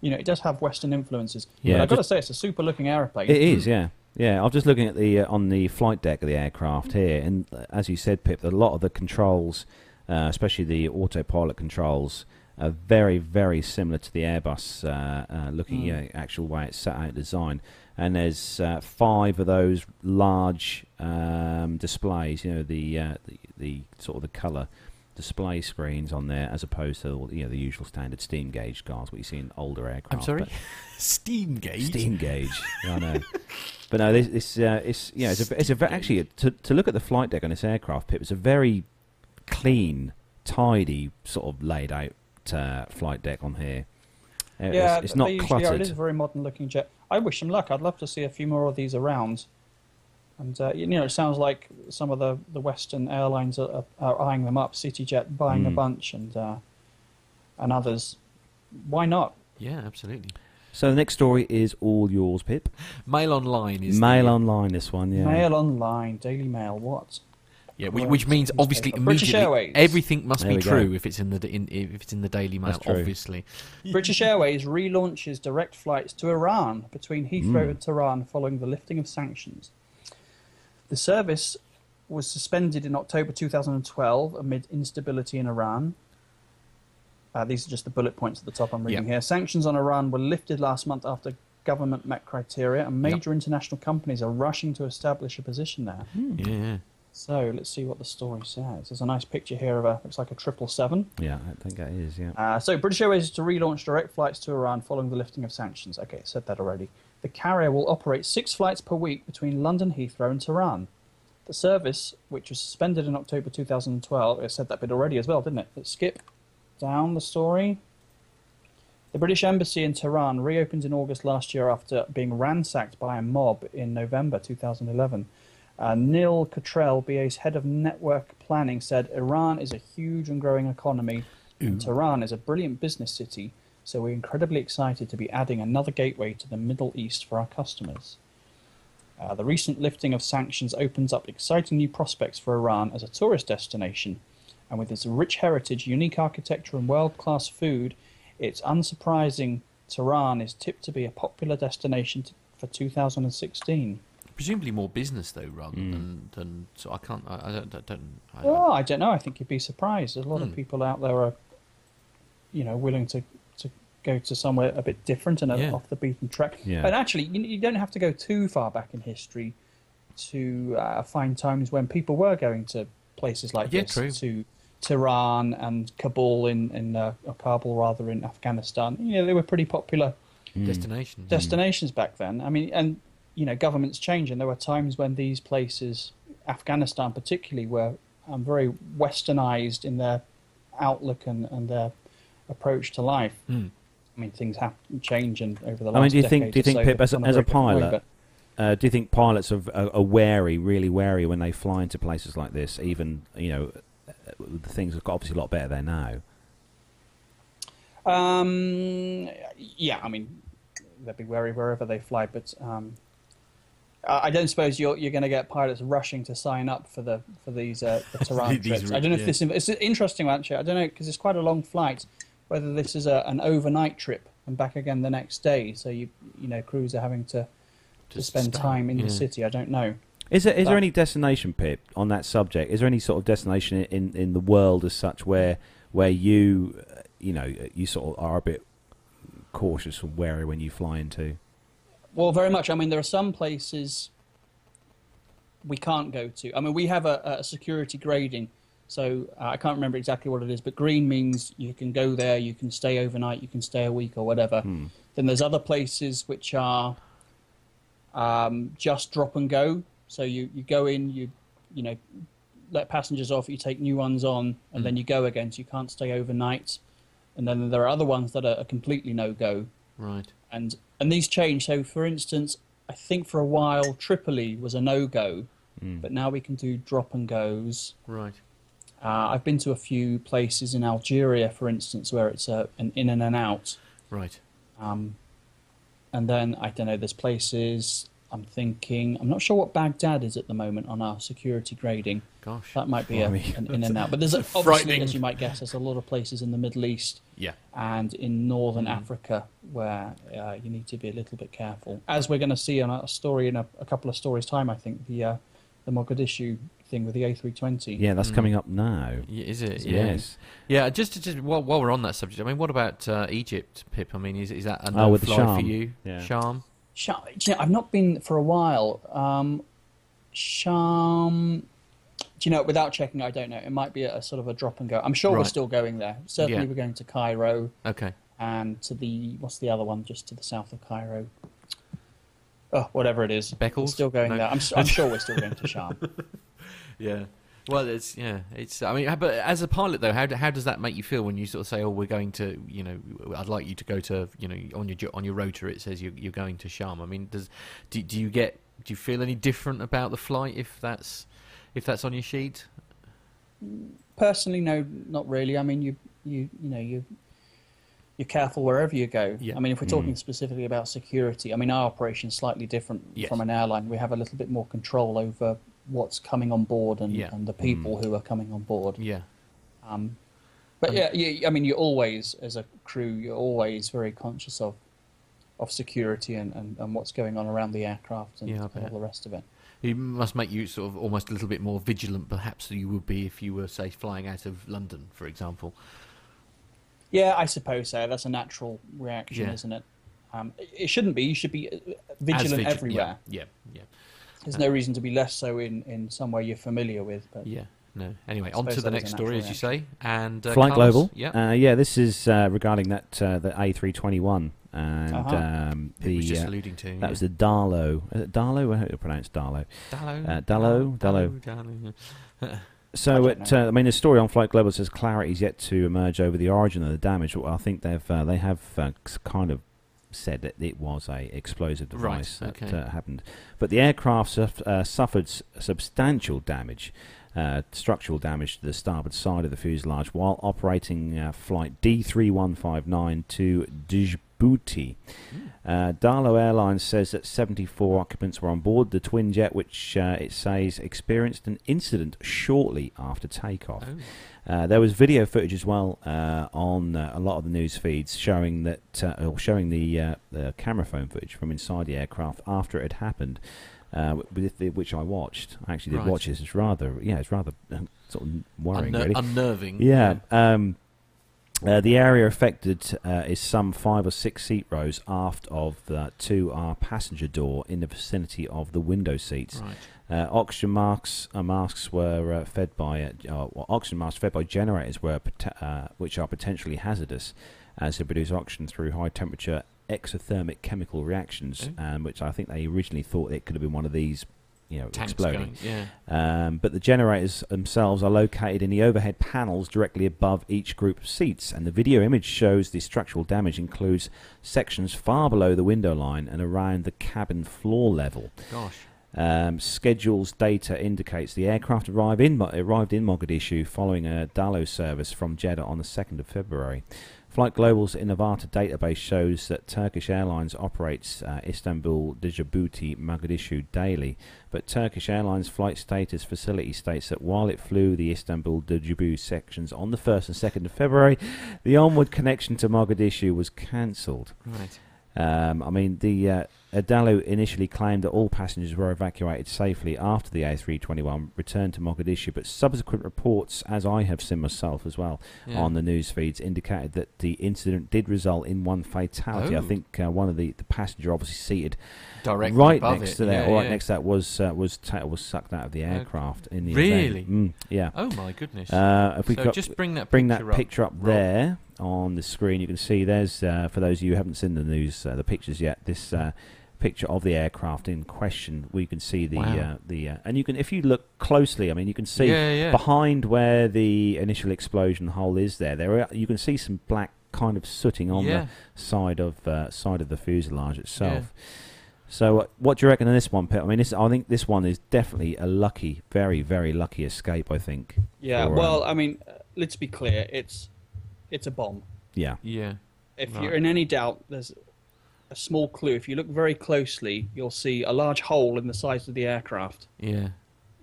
you know, it does have Western influences. Yeah, but I've got to say, it's a super looking aeroplane. It is, yeah, yeah. I'm just looking at the uh, on the flight deck of the aircraft here, and uh, as you said, Pip, a lot of the controls, uh, especially the autopilot controls, are very, very similar to the Airbus. Uh, uh, looking Mm. at actual way it's set out design, and there's uh, five of those large um, displays. You know, the, uh, the the sort of the color display screens on there, as opposed to you know the usual standard steam gauge cars what you see in older aircraft. I'm sorry, But- steam gauge. Steam gauge. Yeah, I know. But no, this, this uh, it's yeah, it's a, it's a ve- actually to to look at the flight deck on this aircraft, Pip, it's a very clean, tidy sort of laid out uh, flight deck on here. Uh, yeah, it's, it's not they usually are. It is a cluttered. very modern looking jet. I wish them luck. I'd love to see a few more of these around. And uh, you know, it sounds like some of the, the Western airlines are, are, are eyeing them up. CityJet buying a Mm. bunch, and uh, and others. Why not? Yeah, absolutely. So the next story is all yours, Pip. Mail Online is Mail the, online, this one, yeah. Mail Online, Daily Mail. What? Yeah, which, which means obviously British immediately Airways. everything must There be we go. true if it's in the in, if it's in the Daily Mail. Obviously, British Airways relaunches direct flights to Iran between Heathrow Mm. and Tehran following the lifting of sanctions. The service was suspended in October 2012 amid instability in Iran. Uh, these are just the bullet points at the top I'm reading Yeah. here. Sanctions on Iran were lifted last month after government met criteria, and Yep. major international companies are rushing to establish a position there. Yeah, yeah. So let's see what the story says. There's a nice picture here of a looks like a triple seven. Yeah, I think that is, yeah. Uh, so British Airways is to relaunch direct flights to Iran following the lifting of sanctions. Okay, said that already. The carrier will operate six flights per week between London Heathrow and Tehran. The service, which was suspended in October 2012, I said that bit already as well, didn't it? Let's skip down the story. The British Embassy in Tehran reopened in August last year after being ransacked by a mob in November 2011. Uh, Neil Cottrell, BA's head of network planning, said Iran is a huge and growing economy, and Tehran is a brilliant business city, so we're incredibly excited to be adding another gateway to the Middle East for our customers. Uh, the recent lifting of sanctions opens up exciting new prospects for Iran as a tourist destination, and with its rich heritage, unique architecture, and world class food, it's unsurprising Tehran is tipped to be a popular destination t- for 2016. Presumably more business though, rather Mm. than than. So I can't. I, I don't. I don't I, Well, I don't know. I think you'd be surprised. There's a lot Hmm. of people out there are, you know, willing to go to somewhere a bit different and Yeah. off the beaten track. Yeah. And actually, you, you don't have to go too far back in history to uh, find times when people were going to places like Yeah, this, true. to Tehran and Kabul in in uh, or Kabul rather in Afghanistan. You know, they were pretty popular Mm. destination. destinations back then. I mean, and you know, governments change, and there were times when these places, Afghanistan particularly, were um, very westernized in their outlook and, and their approach to life. Mm. I mean, things have change and over the last. I mean, do you think- do you think, so, Pip, as a- as a very way, pilot, but- Uh, do you think pilots are, are, are wary, really wary, when they fly into places like this? Even you know, uh, the things have got obviously a lot better there now. Um, yeah, I mean, they'll be wary wherever they fly, but um, I I don't suppose you're you're going to get pilots rushing to sign up for the for these uh, the Tehran These trips. route- I don't know yeah. if this it's interesting actually. I don't know because it's quite a long flight. Whether this is a, an overnight trip and back again the next day, so you you know crews are having to to spend stay, time in yeah. the city. I don't know. Is there is there any destination, Pip, on that subject? Is there any sort of destination in, in the world as such where where you uh, you know you sort of are a bit cautious and wary when you fly into? Well, very much. I mean, there are some places we can't go to. I mean, we have a, a security grading, so uh, I can't remember exactly what it is, but green means you can go there, you can stay overnight, you can stay a week or whatever. Then there's other places which are um, just drop and go. So you, you go in, you you know, let passengers off, you take new ones on, and then you go again. So you can't stay overnight. And then there are other ones that are, are completely no go Right. and and these change. So, for instance, I think for a while Tripoli was a no go, but now we can do drop and goes. Right. Uh, I've been to a few places in Algeria, for instance, where it's a, an in and an out. Right. Um, and then I don't know. There's places. I'm thinking. I'm not sure what Baghdad is at the moment on our security grading. Gosh. That might be a, an in and out. But there's a, obviously, as you might guess, there's a lot of places in the Middle East Yeah. and in northern Africa where uh, you need to be a little bit careful. As we're going to see on a story in a, a couple of stories' time, I think the uh, the Mogadishu thing with the A320. Yeah, that's coming up now. Yeah, is it? Yeah. Yes. Yeah. Just, just while, while we're on that subject, I mean, what about uh, Egypt, Pip? I mean, is is that a Oh, no with the fly Sham. for you? Yeah. Sham. Sham, you know, I've not been for a while. Um, Sham. Do you know? Without checking, I don't know. It might be a, sort of a drop and go. I'm sure we're still going there. Certainly, Yeah. we're going to Cairo Okay. and to the what's the other one just to the south of Cairo. Oh, whatever it is. We're still going No. there. I'm, s- I'm sure we're still going to Sham. Yeah. Well, it's yeah, it's. I mean, but as a pilot though, how do- how does that make you feel when you sort of say, "Oh, we're going to," you know, "I'd like you to go to," you know, on your on your rotor it says you're, you're going to Sham. I mean, does do, do you get do you feel any different about the flight if that's if that's on your sheet? Personally, no, not really. I mean, you you you know you you're careful wherever you go. Yeah. I mean, if we're talking mm. specifically about security, I mean, our operation's slightly different Yes. from an airline. We have a little bit more control over what's coming on board and, Yeah. and the people who are coming on board. Yeah. Um, but yeah, you, I mean, you're always, as a crew, you're always very conscious of of security and, and, and what's going on around the aircraft and, Yeah, and all the rest of it. It must make you sort of almost a little bit more vigilant, perhaps, than you would be if you were, say, flying out of London, for example. Yeah, I suppose so. That's a natural reaction, Yeah. isn't it? Um, it- shouldn't be. You should be uh, vigilant vigi- everywhere. Yeah, yeah, There's no reason to be less so in, in somewhere you're familiar with. But yeah. No. Anyway, on to the next story, natural as you say, and uh, Flight Carlos? Global. Yeah. Uh, yeah, this is uh, regarding that uh, the A321 and Uh-huh. um, Pip was the just uh, alluding to. that yeah. was the Darlo. Is it Darlo? How do you pronounce Darlo? Dallo. uh, Dallo, Dallo. Dallo. So, I it, uh, I mean, the story on Flight Global says clarity is yet to emerge over the origin of the damage. Well, I think they've uh, they have uh, kind of said that it was a explosive Right, device that okay. uh, happened, but the aircraft suff- uh, suffered s- substantial damage. Uh, structural damage to the starboard side of the fuselage while operating uh, flight D3159 to Djibouti. Uh, Darlo Airlines says that 74 occupants were on board the twin jet, which uh, it says experienced an incident shortly after takeoff. Oh, Uh, there was video footage as well uh, on uh, a lot of the news feeds showing that, uh, or showing the, uh, the camera phone footage from inside the aircraft after it had happened, uh, with the, which I watched. I actually did Right. watch this. It's rather, yeah, it's rather uh, sort of worrying, unner- really. unnerving. Yeah. Um, the area affected uh, is some five or six seat rows aft of the to our passenger door in the vicinity of the window seats. Right. Uh, oxygen masks, uh, masks were uh, fed by uh, uh, well, oxygen masks fed by generators were uh, which are potentially hazardous as they produce oxygen through high temperature exothermic chemical reactions, Oh. um, which I think they originally thought it could have been one of these you know Tanks exploding. going. Yeah. Um, but the generators themselves are located in the overhead panels directly above each group of seats, and the video image shows the structural damage includes sections far below the window line and around the cabin floor level. Gosh. Um, schedules data indicates the aircraft arrived in, arrived in Mogadishu following a Daallo service from Jeddah on the 2nd of February. Flight Global's Innovata database shows that Turkish Airlines operates uh, Istanbul, Djibouti, Mogadishu daily, but Turkish Airlines flight status facility states that while it flew the Istanbul Djibouti sections on the 1st and 2nd of February, the onward connection to Mogadishu was cancelled. Right. Um, I mean, the uh, Adalu initially claimed that all passengers were evacuated safely after the A321 returned to Mogadishu, but subsequent reports, as I have seen myself as well Yeah. on the news feeds, indicated that the incident did result in one fatality. I Oh. think uh, one of the, the passenger, obviously seated Directly right next it. to there, yeah, or right yeah. next to that was uh, was ta- was sucked out of the aircraft in the Really? Mm, yeah. Oh my goodness. Uh, if we so just bring that bring picture that up. picture up Rob. there on the screen. You can see there's uh, for those of you who haven't seen the news, uh, the pictures yet. This uh, picture of the aircraft in question. We can see the Wow. uh, the uh, and you can if you look closely. I mean, you can see Yeah, yeah. behind where the initial explosion hole is. There, there are, you can see some black kind of sooting on yeah. the side of uh, side of the fuselage itself. So, uh, what do you reckon on this one, Pete? I mean, this, I think this one is definitely a lucky, very, very lucky escape. I think. Yeah, for, um, well, I mean, uh, let's be clear. It's it's a bomb. yeah, Yeah. If Right. you're in any doubt, there's a small clue. If you look very closely, you'll see a large hole in the sides of the aircraft, Yeah.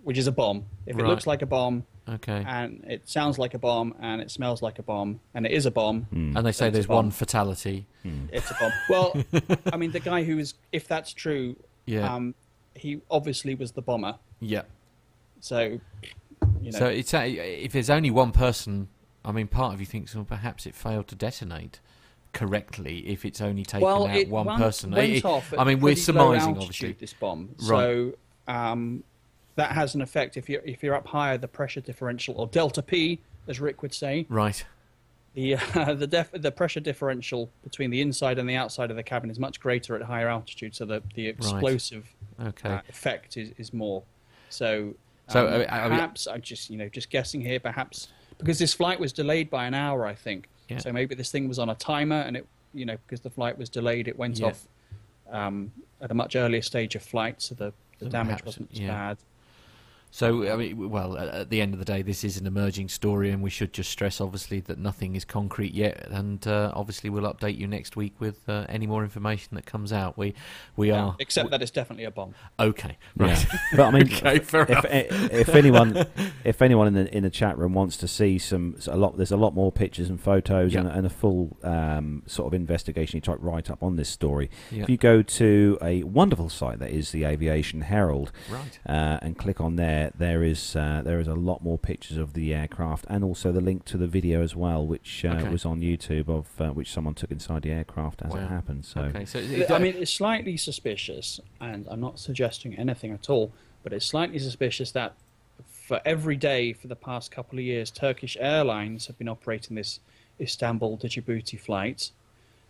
which is a bomb. If Right. it looks like a bomb Okay. and it sounds like a bomb and it smells like a bomb and it is a bomb, Mm. and they say there's one fatality. Mm. it's a bomb. Well, I mean, the guy who is, if that's true, Yeah. um, he obviously was the bomber. yeah. So, you know, So it's a, if there's only one person, I mean, part of you thinks, well, perhaps it failed to detonate correctly if it's only taken well, out one went, person. Went It- off I mean, we're surmising, obviously. This bomb, Right. so um, that has an effect. If you're if you're up higher, the pressure differential or delta P, as Rick would say, Right. the uh, the def- the pressure differential between the inside and the outside of the cabin is much greater at higher altitude. So the the explosive Okay. uh, effect is, is more. So, So, um, I mean- I mean- perhaps I'm just you know just guessing here. Perhaps because this flight was delayed by an hour, I think. Yeah. So maybe this thing was on a timer, and it you know because the flight was delayed, it went Yeah. off um, at a much earlier stage of flight, so the the damage wasn't as yeah. bad. So, I mean, well, at at the end of the day, this is an emerging story, and we should just stress, obviously, that nothing is concrete yet. And uh, obviously, we'll update you next week with uh, any more information that comes out. We we Yeah, are except that it's definitely a bomb. okay, right? Yeah. but I mean, okay, fair if, enough. if anyone if anyone in the in the chat room wants to see some a lot there's a lot more pictures and photos Yeah. and, and a full um, sort of investigation type write up on this story Yeah. if you go to a wonderful site that is the aviation herald Right. uh, and click on there there is uh, there is a lot more pictures of the aircraft and also the link to the video as well which uh, Okay. was on YouTube of uh, which someone took inside the aircraft as Wow. it happened so Okay, so it, I mean, it's slightly suspicious, and I'm not suggesting anything at all, but it's slightly suspicious that for every day for the past couple of years, Turkish Airlines have been operating this Istanbul to Djibouti flight,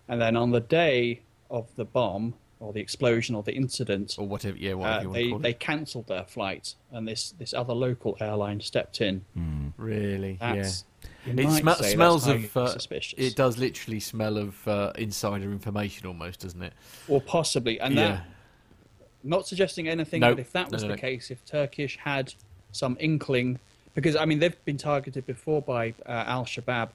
and then on the day of the bomb or the explosion or the incident, or whatever, yeah, whatever uh, you want they they cancelled their flight, and this this other local airline stepped in. mm. Really, yeah. That's you It might sme- say that's smells of. Uh, suspicious. it does literally smell of uh, insider information, almost, doesn't it? or possibly, and yeah. that not suggesting anything, No. but if that No, was no, the no. case, if Turkish had some inkling, because I mean they've been targeted before by uh, Al Shabaab,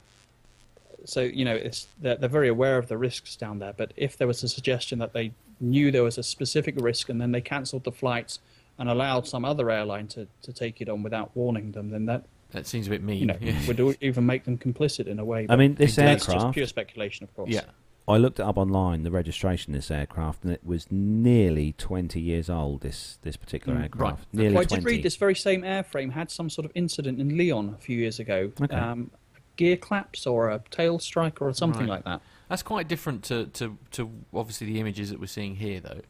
so you know it's they're, they're very aware of the risks down there. But if there was a suggestion that they knew there was a specific risk and then they cancelled the flights and allowed some other airline to, to take it on without warning them, then that That seems a bit mean. you know yeah. would o- even make them complicit in a way. I mean this that's just aircraft pure speculation, of course. yeah. I looked it up online, the registration of this aircraft, and it was nearly 20 years old, this, this particular Mm, aircraft. right. Nearly Well, I 20. did read this very same airframe had some sort of incident in Lyon a few years ago. Okay. Um, gear claps or a tail strike or something Right. like that. That's quite different to, to, to obviously the images that we're seeing here, though.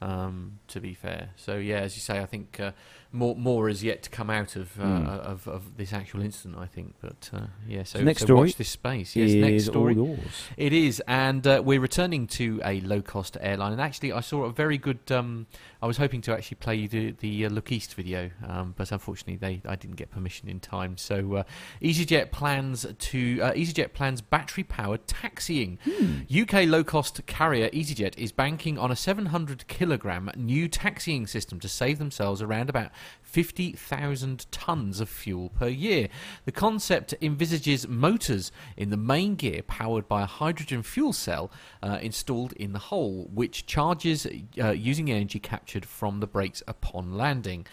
Um, to be fair, so yeah, as you say, I think uh, more more is yet to come out of, uh, Hmm. of of this actual incident. I think, but uh, yeah. So, next so story watch this space. Yes, is next story. all yours. It is, and uh, we're returning to a low-cost airline. And actually, I saw a very good. Um, I was hoping to actually play you the, the uh, Look East video, um, but unfortunately, they I didn't get permission in time. So, uh, EasyJet plans to uh, EasyJet plans battery-powered taxiing. UK low-cost carrier EasyJet is banking on a 700 kilogram new taxiing system to save themselves around about 50,000 tons of fuel per year. The concept envisages motors in the main gear powered by a hydrogen fuel cell uh, installed in the hull, which charges uh, using energy captured from the brakes upon landing.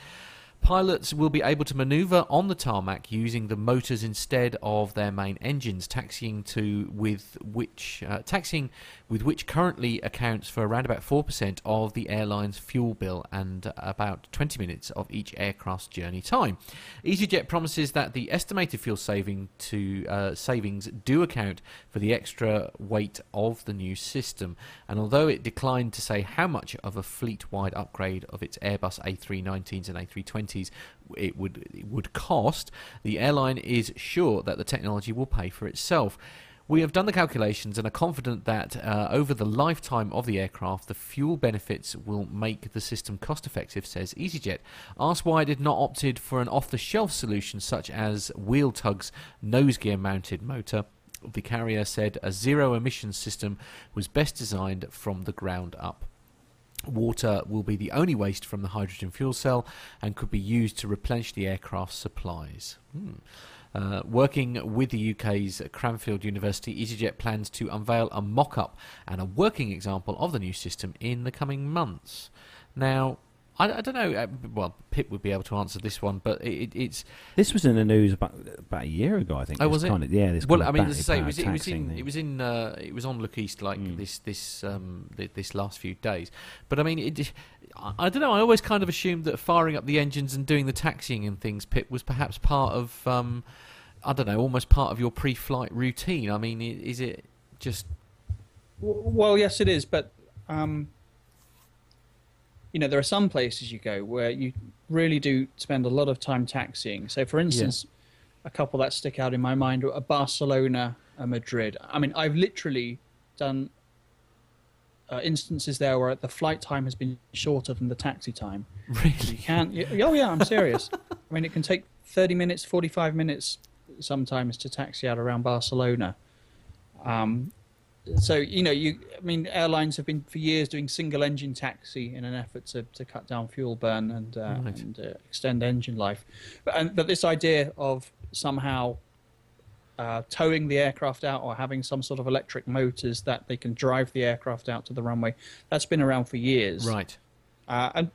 Pilots will be able to maneuver on the tarmac using the motors instead of their main engines, taxiing to with which uh, taxiing with which currently accounts for around about four percent of the airline's fuel bill and about 20 minutes of each aircraft's journey time. EasyJet promises that the estimated fuel saving to uh, savings do account for the extra weight of the new system, and although it declined to say how much of a fleet-wide upgrade of its Airbus A319s and A320s it would it would cost, the airline is sure that the technology will pay for itself. We have done the calculations and are confident that uh, over the lifetime of the aircraft, the fuel benefits will make the system cost effective, says EasyJet. Asked why it had not opted for an off the shelf solution such as WheelTug's nose gear mounted motor, the carrier said a zero emission system was best designed from the ground up. Water will be the only waste from the hydrogen fuel cell and could be used to replenish the aircraft's supplies. Hmm. Uh, working with the UK's Cranfield University, EasyJet plans to unveil a mock up and a working example of the new system in the coming months. Now, I, I don't know, uh, well, Pip would be able to answer this one, but it, it's. This was in the news about about a year ago, I think. Oh, was it? Kind of, yeah, this Well, kind I of mean, as I say, it was, it was in taxing it was in uh, it was on Look East like Mm. this this um this last few days. But I mean, it, I, I don't know. I always kind of assumed that firing up the engines and doing the taxiing and things, Pip, was perhaps part of um I don't know, almost part of your pre-flight routine. I mean, is it just Well, yes, it is, but um, you know, there are some places you go where you really do spend a lot of time taxiing. So, for instance, a couple that stick out in my mind are Barcelona and Madrid. I mean, I've literally done uh, instances there where the flight time has been shorter than the taxi time. Really? You can't. y- Oh yeah, I'm serious. I mean, it can take 30 minutes, 45 minutes sometimes to taxi out around Barcelona. Um, so you know, you. I mean, airlines have been for years doing single-engine taxi in an effort to, to cut down fuel burn and uh, Right. and uh, extend engine life. But and, but this idea of somehow uh, towing the aircraft out or having some sort of electric motors that they can drive the aircraft out to the runway, that's been around for years. Right. Uh, and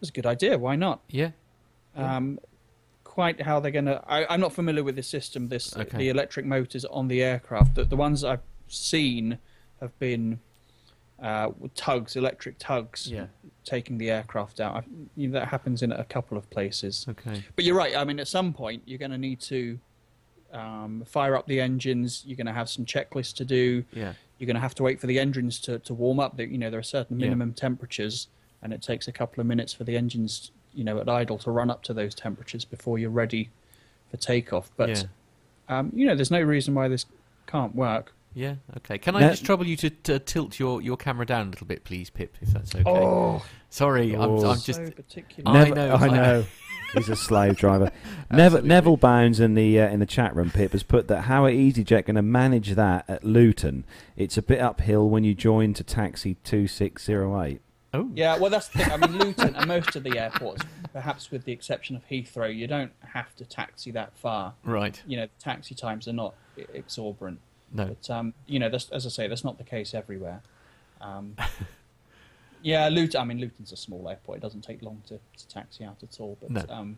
it's a good idea. Why not? Yeah. Um, quite how they're going to. I'm not familiar with the system. This Okay. the electric motors on the aircraft. The, the ones I've seen have been uh, tugs, electric tugs, Yeah. taking the aircraft out. I've, you know, that happens in a couple of places. Okay. But you're right. I mean, at some point, you're going to need to um, fire up the engines. You're going to have some checklists to do. Yeah. You're going to have to wait for the engines to, to warm up. There- You know, there are certain Yeah. minimum temperatures, and it takes a couple of minutes for the engines, you know, at idle to run up to those temperatures before you're ready for takeoff. But yeah. um, you know, there's no reason why this can't work. Yeah. Okay. Can I No- just trouble you to, to tilt your, your camera down a little bit, please, Pip, if that's okay? Oh, Sorry, I'm, Oh. I'm just. so particular. I know, I I know. know. He's a slave driver. Never, Absolutely. Neville Bounds in the uh, in the chat room, Pip, has put that how are EasyJet going to manage that at Luton? It's a bit uphill when you join to taxi two six zero eight. Oh. Yeah, well, that's the thing. I mean, Luton and most of the airports, perhaps with the exception of Heathrow, you don't have to taxi that far. Right. You know, the taxi times are not exorbitant. No. But um, you know, that's, as I say, that's not the case everywhere. Um, yeah, Luton. I mean, Luton's a small airport. It doesn't take long to, to taxi out at all. But No. um,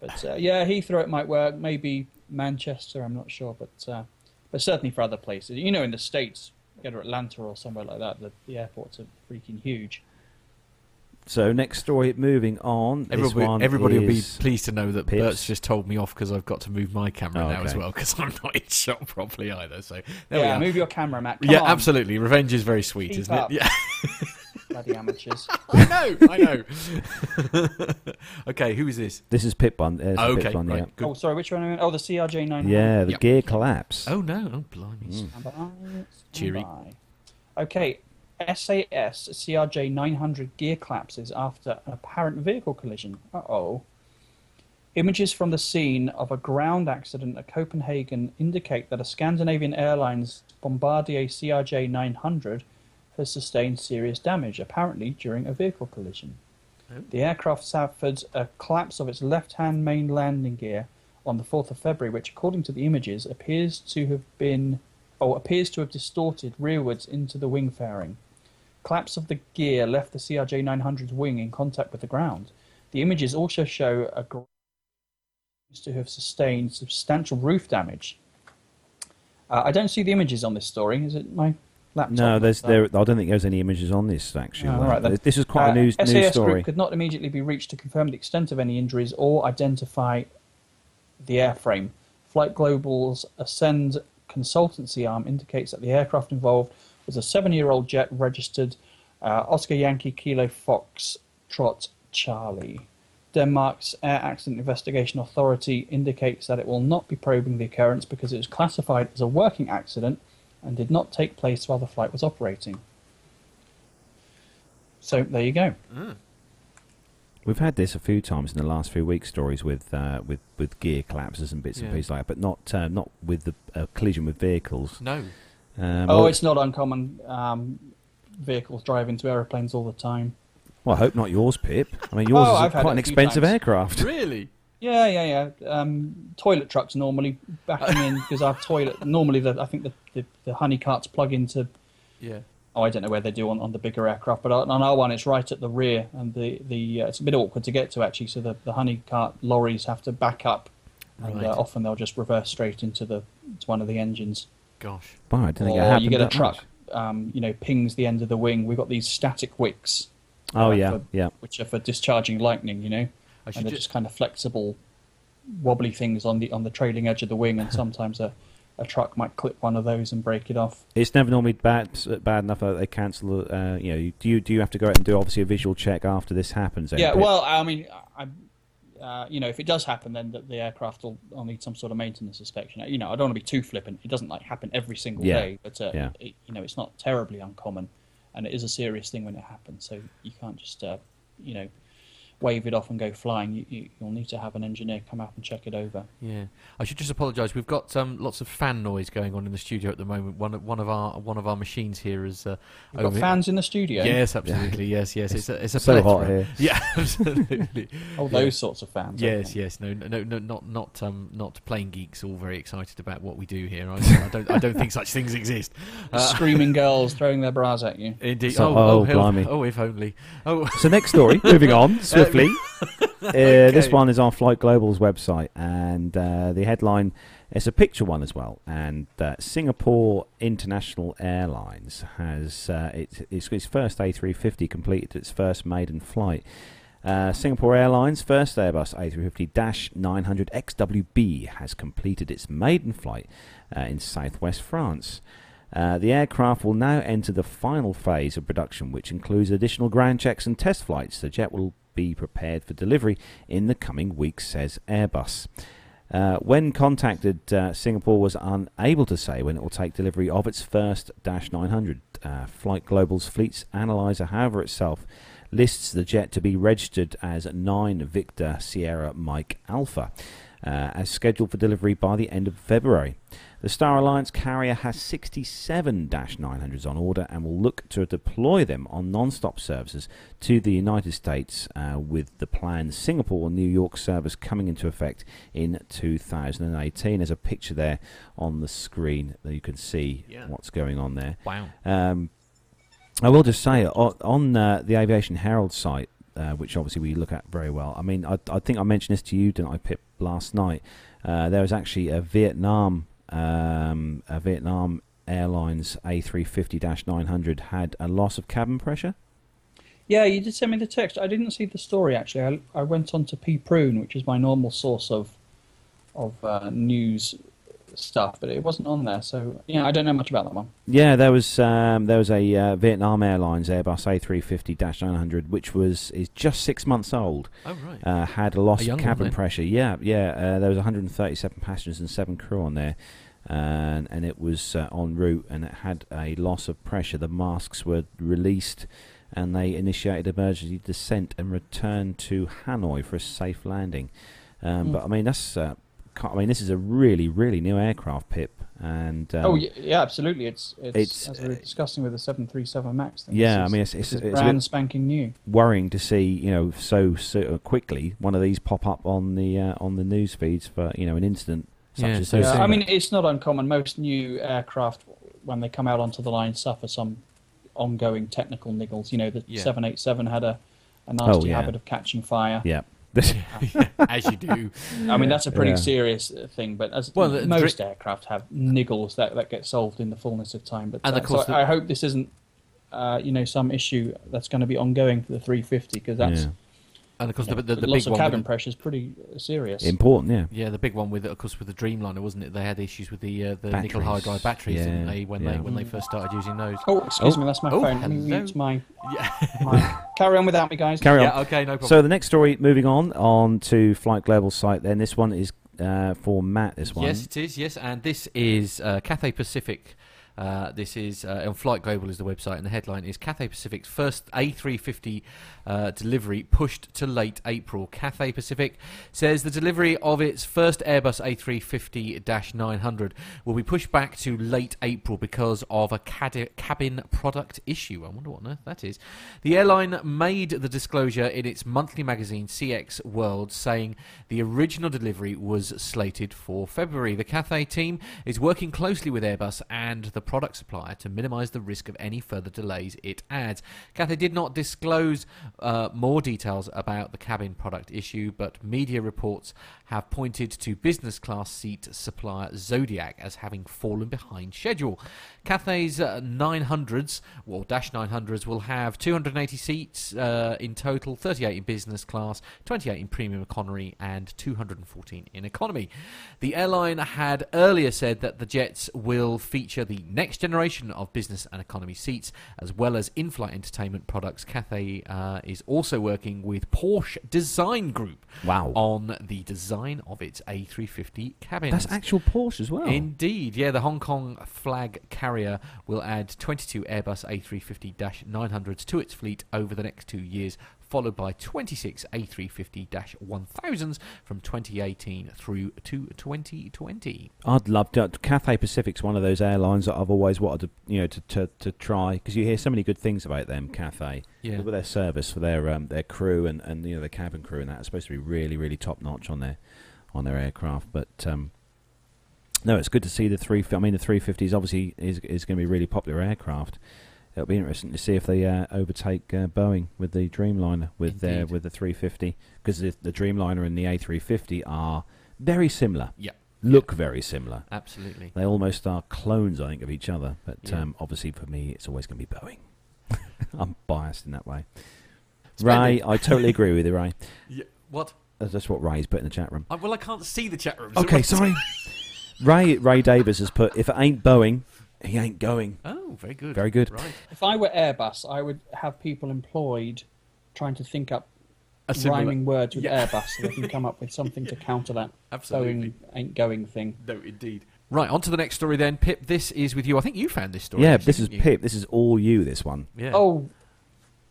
but uh, yeah, Heathrow it might work. Maybe Manchester. I'm not sure, but uh, but certainly for other places. You know, in the states, go to Atlanta or somewhere like that. The, the airports are freaking huge. So next story, moving on. This Everybody, one everybody will be pleased to know that Pips. Bert's just told me off because I've got to move my camera Oh, now as well because I'm not in shot properly either. So there we yeah, are. move your camera, Matt. Come yeah, on. absolutely. Revenge is very sweet, Keep isn't up. it? Yeah. Bloody amateurs. I know, I know. okay, who is this? This is Pip one. Uh, okay, Pip one, right, yeah. good. Oh, sorry, which one? are we? Oh, the CRJ 900. Yeah, the Yep. gear collapse. Oh no, oh blimey. Stand by, stand Cheery. Okay, SAS CRJ 900 gear collapses after an apparent vehicle collision. Uh oh. Images from the scene of a ground accident at Copenhagen indicate that a Scandinavian Airlines Bombardier CRJ 900 has sustained serious damage, apparently during a vehicle collision. Oh. The aircraft suffered a collapse of its left hand main landing gear on the 4th of February, which, according to the images, appears to have been or appears to have distorted rearwards into the wing fairing. Collapse of the gear left the CRJ 900's wing in contact with the ground. The images also show a gr- to have sustained substantial roof damage. Uh, I don't see the images on this story. Is it my laptop? No, there's Uh, there. I don't think there's any images on this actually. Oh, right then. This is quite a Uh, news news SAS story. Group could not immediately be reached to confirm the extent of any injuries or identify the airframe. Flight Global's Ascend consultancy arm indicates that the aircraft involved was a seven-year-old jet registered uh, Oscar Yankee Kilo Fox Trot Charlie. Denmark's Air Accident Investigation Authority indicates that it will not be probing the occurrence because it was classified as a working accident and did not take place while the flight was operating. So there you go. We've had this a few times in the last few weeks. Stories with uh, with with gear collapses and bits Yeah. and pieces like that, but not uh, not with the uh, collision with vehicles. No. Um, Oh, well, it's not uncommon. Um, vehicles drive into aeroplanes all the time. well, I hope not yours, Pip. I mean, yours Oh, is I've quite an expensive times. aircraft. Really? Yeah, yeah, yeah. Um, toilet trucks normally backing in because our toilet normally the I think the, the, the honey carts plug into Yeah. oh I don't know where they do on, on the bigger aircraft, but on on our one it's right at the rear and the the uh, it's a bit awkward to get to actually. So the, the honey cart lorries have to back up, and Right. uh, often they'll just reverse straight into the to one of the engines. Gosh. Wow, I didn't think it Or happened you get a that truck, much. um, you know, pings the end of the wing. We've got these static wicks. Oh uh, yeah, for- yeah. which are for discharging lightning, you know, I should and they're ju- just kind of flexible, wobbly things on the on the trailing edge of the wing, and sometimes a, a truck might clip one of those and break it off. It's never normally bad bad enough that they cancel. Uh, you know, do you do you have to go out and do obviously a visual check after this happens? yeah, Pip? well, I mean, I, uh, you know, if it does happen, then the, the aircraft will, will need some sort of maintenance inspection. You know, I don't want to be too flippant. It doesn't like happen every single Yeah, day, but uh, yeah. it, you know, it's not terribly uncommon, and it is a serious thing when it happens. So you can't just, uh, you know, wave it off and go flying. You, you, you'll need to have an engineer come out and check it over. Yeah, I should just apologise. We've got um, lots of fan noise going on in the studio at the moment. One of one of our one of our machines here is. Uh, You've got over- fans in the studio. Yes, absolutely. Yes, yes. It's, a it's a so hot here. Yeah, absolutely. Oh, those sorts of fans. Yes, yes. No, no, no, not not um, not plane geeks. All very excited about what we do here. I, I don't I don't think such things exist. Uh, Screaming girls throwing their bras at you. Indeed. So- oh, oh, oh, blimey. oh, if only. Oh, So next story, moving on Uh, this one is on Flight Global's website, and uh, the headline is a picture one as well. And uh, Singapore International Airlines has uh, its, its, its first A350 completed its first maiden flight. Uh, Singapore Airlines' first Airbus A350-900 XWB has completed its maiden flight uh, in southwest France. Uh, the aircraft will now enter the final phase of production, which includes additional ground checks and test flights. The jet will be prepared for delivery in the coming weeks, says Airbus. Uh, when contacted, uh, Singapore was unable to say when it will take delivery of its first Dash 900. Uh, Flight Global's Fleets Analyzer, however, itself lists the jet to be registered as 9 Victor Sierra Mike Alpha, uh, as scheduled for delivery by the end of February. The Star Alliance carrier has 67 900s on order and will look to deploy them on non stop services to the United States uh, with the planned Singapore New York service coming into effect in 2018. There's a picture there on the screen that you can see Yeah. what's going on there. wow. Um, I will just say on, on uh, the Aviation Herald site, uh, which obviously we look at very well. I mean, I, I think I mentioned this to you, didn't I, Pip, last night? Uh, there was actually a Vietnam, um, a Vietnam Airlines A350-900 had a loss of cabin pressure. Yeah, you did send me the text. I didn't see the story actually. I, I went on to PPRuNe, which is my normal source of of uh, news stuff, but it wasn't on there. So yeah, I don't know much about that one. Yeah, there was um, there was a uh, Vietnam Airlines Airbus A350-900, which was is just six months old. Oh right. Uh, had a loss A of young one, cabin pressure. Yeah, yeah. Uh, there was 137 passengers and seven crew on there, and and it was uh, en route, and it had a loss of pressure. The masks were released, and they initiated emergency descent and returned to Hanoi for a safe landing. Um, Mm. But I mean, that's uh, ca- I mean, this is a really really new aircraft, Pip, and um, oh yeah, yeah, absolutely. It's it's, it's, as we were discussing with the seven three seven Max thing. Yeah, this I mean, it's- it's- it's brand bit- spanking new. worrying to see you know so so quickly one of these pop up on the uh, on the news feeds for you know an incident such Yeah, as so this. Yeah. I mean, it's not uncommon. Most new aircraft, when they come out onto the line, suffer some ongoing technical niggles. You know, the Yeah. 787 had a, a nasty Oh, yeah. habit of catching fire. yeah. As you do. I mean, that's a pretty Yeah. serious uh, thing, but as Well, the- most aircraft have niggles that, that get solved in the fullness of time. But And uh, of course so the- I hope this isn't, uh, you know, some issue that's going to be ongoing for the 350 because that's yeah. And of course, you know, the, the, the loss big of one. cabin pressure is pretty uh, serious. important yeah Yeah, the big one with, of course, with the Dreamliner, wasn't it? They had issues with the uh, the nickel Batteries. hydride batteries, didn't they? When yeah. they when they first started using those. Oh, excuse Oh. me, that's my Oh, phone. Let me hello. mute my, Yeah, my. Carry on without me, guys. carry on yeah. Okay, no problem. so the next story moving on on to flight global site then this one is uh, for matt this one Yes, it is. Yes, and this is uh, Cathay Pacific. Uh, this is uh, on Flight Global is the website, and the headline is Cathay Pacific's first A350 uh, delivery pushed to late April. Cathay Pacific says the delivery of its first Airbus A350-900 will be pushed back to late April because of a cad- cabin product issue. I wonder what on earth that is. The airline made the disclosure in its monthly magazine CX World, saying the original delivery was slated for February. The Cathay team is working closely with Airbus and the product supplier to minimise the risk of any further delays, it adds. Cathay did not disclose uh, more details about the cabin product issue, but media reports have pointed to business class seat supplier Zodiac as having fallen behind schedule. Cathay's uh, 900s, well, Dash 900s, will have 280 seats uh, in total 38 in business class, 28 in premium economy, and 214 in economy. The airline had earlier said that the jets will feature the next generation of business and economy seats, as well as in flight entertainment products. Cathay uh, is also working with Porsche Design Group wow on the design of its A350 cabin. that's actual porsche as well Indeed, yeah. The Hong Kong flag carrier will add 22 Airbus A350-900s to its fleet over the next two years, followed by 26 A350-1000s from 2018 through to 2020. I'd love to. Cathay Pacific's one of those airlines that I've always wanted to, you know, to to, to try because you hear so many good things about them. Cathay, Yeah. with their service for their um, their crew and, and you know their cabin crew and that is supposed to be really really top notch on their on their aircraft. But um, no, it's good to see the three. I mean, the 350s obviously is is going to be a really popular aircraft. It'll be interesting to see if they uh, overtake uh, Boeing with the Dreamliner with their with the 350 because the, the Dreamliner and the A350 are very similar. Yeah, Look very similar. absolutely. They almost are clones, I think, of each other. But Yeah. um, obviously, for me, it's always going to be Boeing. I'm biased in that way. Ray, I totally agree with you, Ray. Yeah. What? Uh, That's what Ray's put in the chat room. Uh, well, I can't see the chat room. so Okay, sorry. Ray Ray Davis has put, if it ain't Boeing, he ain't going. Oh, very good. Very good. Right. If I were Airbus, I would have people employed trying to think up similar- rhyming words with Yeah. Airbus so they can come up with something to counter that Absolutely. Boeing ain't going thing. No, indeed. Right, on to the next story then. Pip, this is with you. I think you found this story. yeah, actually, this is you? Pip. This is all you, this one. Yeah. Oh,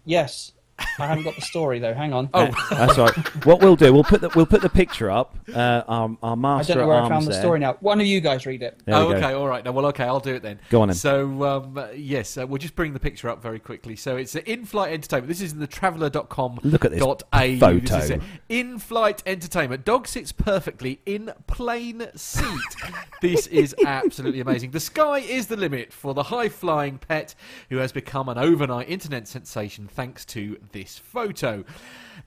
yes. I haven't got the story though. Hang on. Oh. That's all right. What we'll do, we'll put the, we'll put the picture up. Uh, our, our I don't know where I found the there. story now. One of you guys read it. There we oh, go. okay, all right. No, well, okay, I'll do it then. Go on then. So, um, uh, yes, uh, we'll just bring the picture up very quickly. So, it's an in-flight entertainment. This is in the traveller.com. Look at this dot au. photo. This is. In-flight entertainment. Dog sits perfectly in plane seat. this is absolutely amazing. The sky is the limit for the high-flying pet who has become an overnight internet sensation thanks to this photo.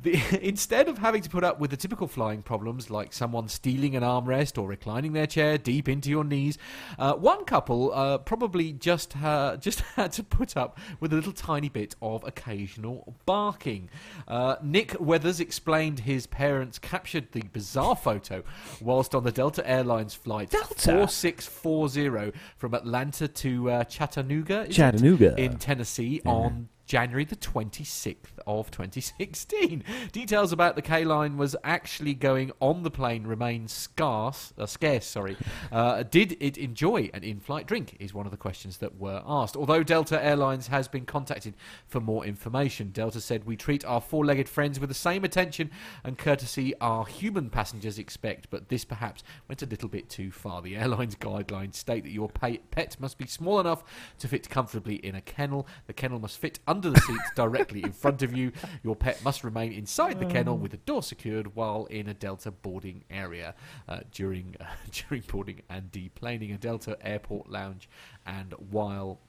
The, instead of having to put up with the typical flying problems like someone stealing an armrest or reclining their chair deep into your knees, uh, one couple uh, probably just uh, just had to put up with a little tiny bit of occasional barking. Uh, Nick Weathers explained his parents captured the bizarre photo whilst on the Delta Airlines flight Delta? 4640 from Atlanta to uh, Chattanooga, it? Chattanooga. in Tennessee on January the 26th of 2016. Details about the K-line was actually going on the plane remain scarce, uh, scarce, sorry. Uh, did it enjoy an in-flight drink is one of the questions that were asked. Although Delta Airlines has been contacted for more information, Delta said we treat our four-legged friends with the same attention and courtesy our human passengers expect, but this perhaps went a little bit too far. The airline's guidelines state that your pet must be small enough to fit comfortably in a kennel. The kennel must fit under the seat directly in front of you. Your pet must remain inside the kennel with the door secured while in a Delta boarding area uh, during uh, during boarding and deplaning a Delta airport lounge, and while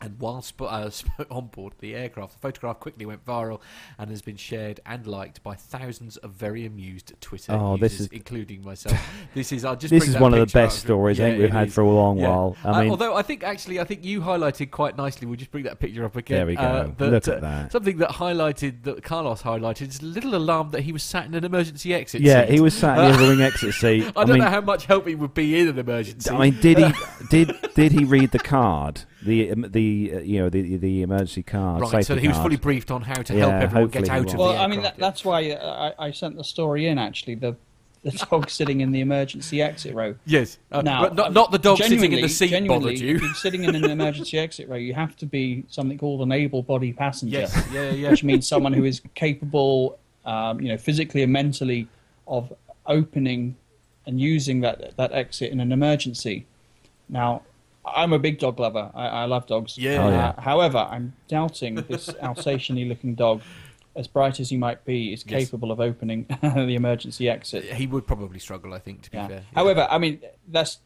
and while sp- uh, on board the aircraft, the photograph quickly went viral and has been shared and liked by thousands of very amused Twitter Oh, users, this is- including myself. This is I'll just This is one of the picture up. best stories I think we've had is. for a long Yeah. while. I Uh, mean, although I think actually, I think you highlighted quite nicely. We'll just bring that picture up again. There we go. uh, Look at that. Something that highlighted that Carlos highlighted is a little alarm that he was sat in an emergency exit. Seat. Yeah, seat. he was sat in the wing exit seat. I don't mean, know how much help he would be in an emergency. I mean, did he did did he read the card? The um, the uh, you know the the emergency card. right, so safety he was card? fully briefed on how to Yeah, help everyone get hopefully he out was. of Well, the I mean, that, that's why uh, I, I sent the story in. Actually, the the dog sitting in the emergency exit row. Yes. Uh, now, not, not the dog sitting in the seat bothered you. if you're sitting in an emergency exit row, you have to be something called an able-bodied passenger, Yes. Yeah, yeah. which means someone who is capable, um, you know, physically and mentally of opening and using that that exit in an emergency. Now, I'm a big dog lover. I, I love dogs. Yeah. Oh, yeah. Uh, however, I'm doubting this Alsatian-y looking dog, as bright as he might be, is Yes. capable of opening the emergency exit. He would probably struggle, I think, to be Yeah. fair. However, I mean, that's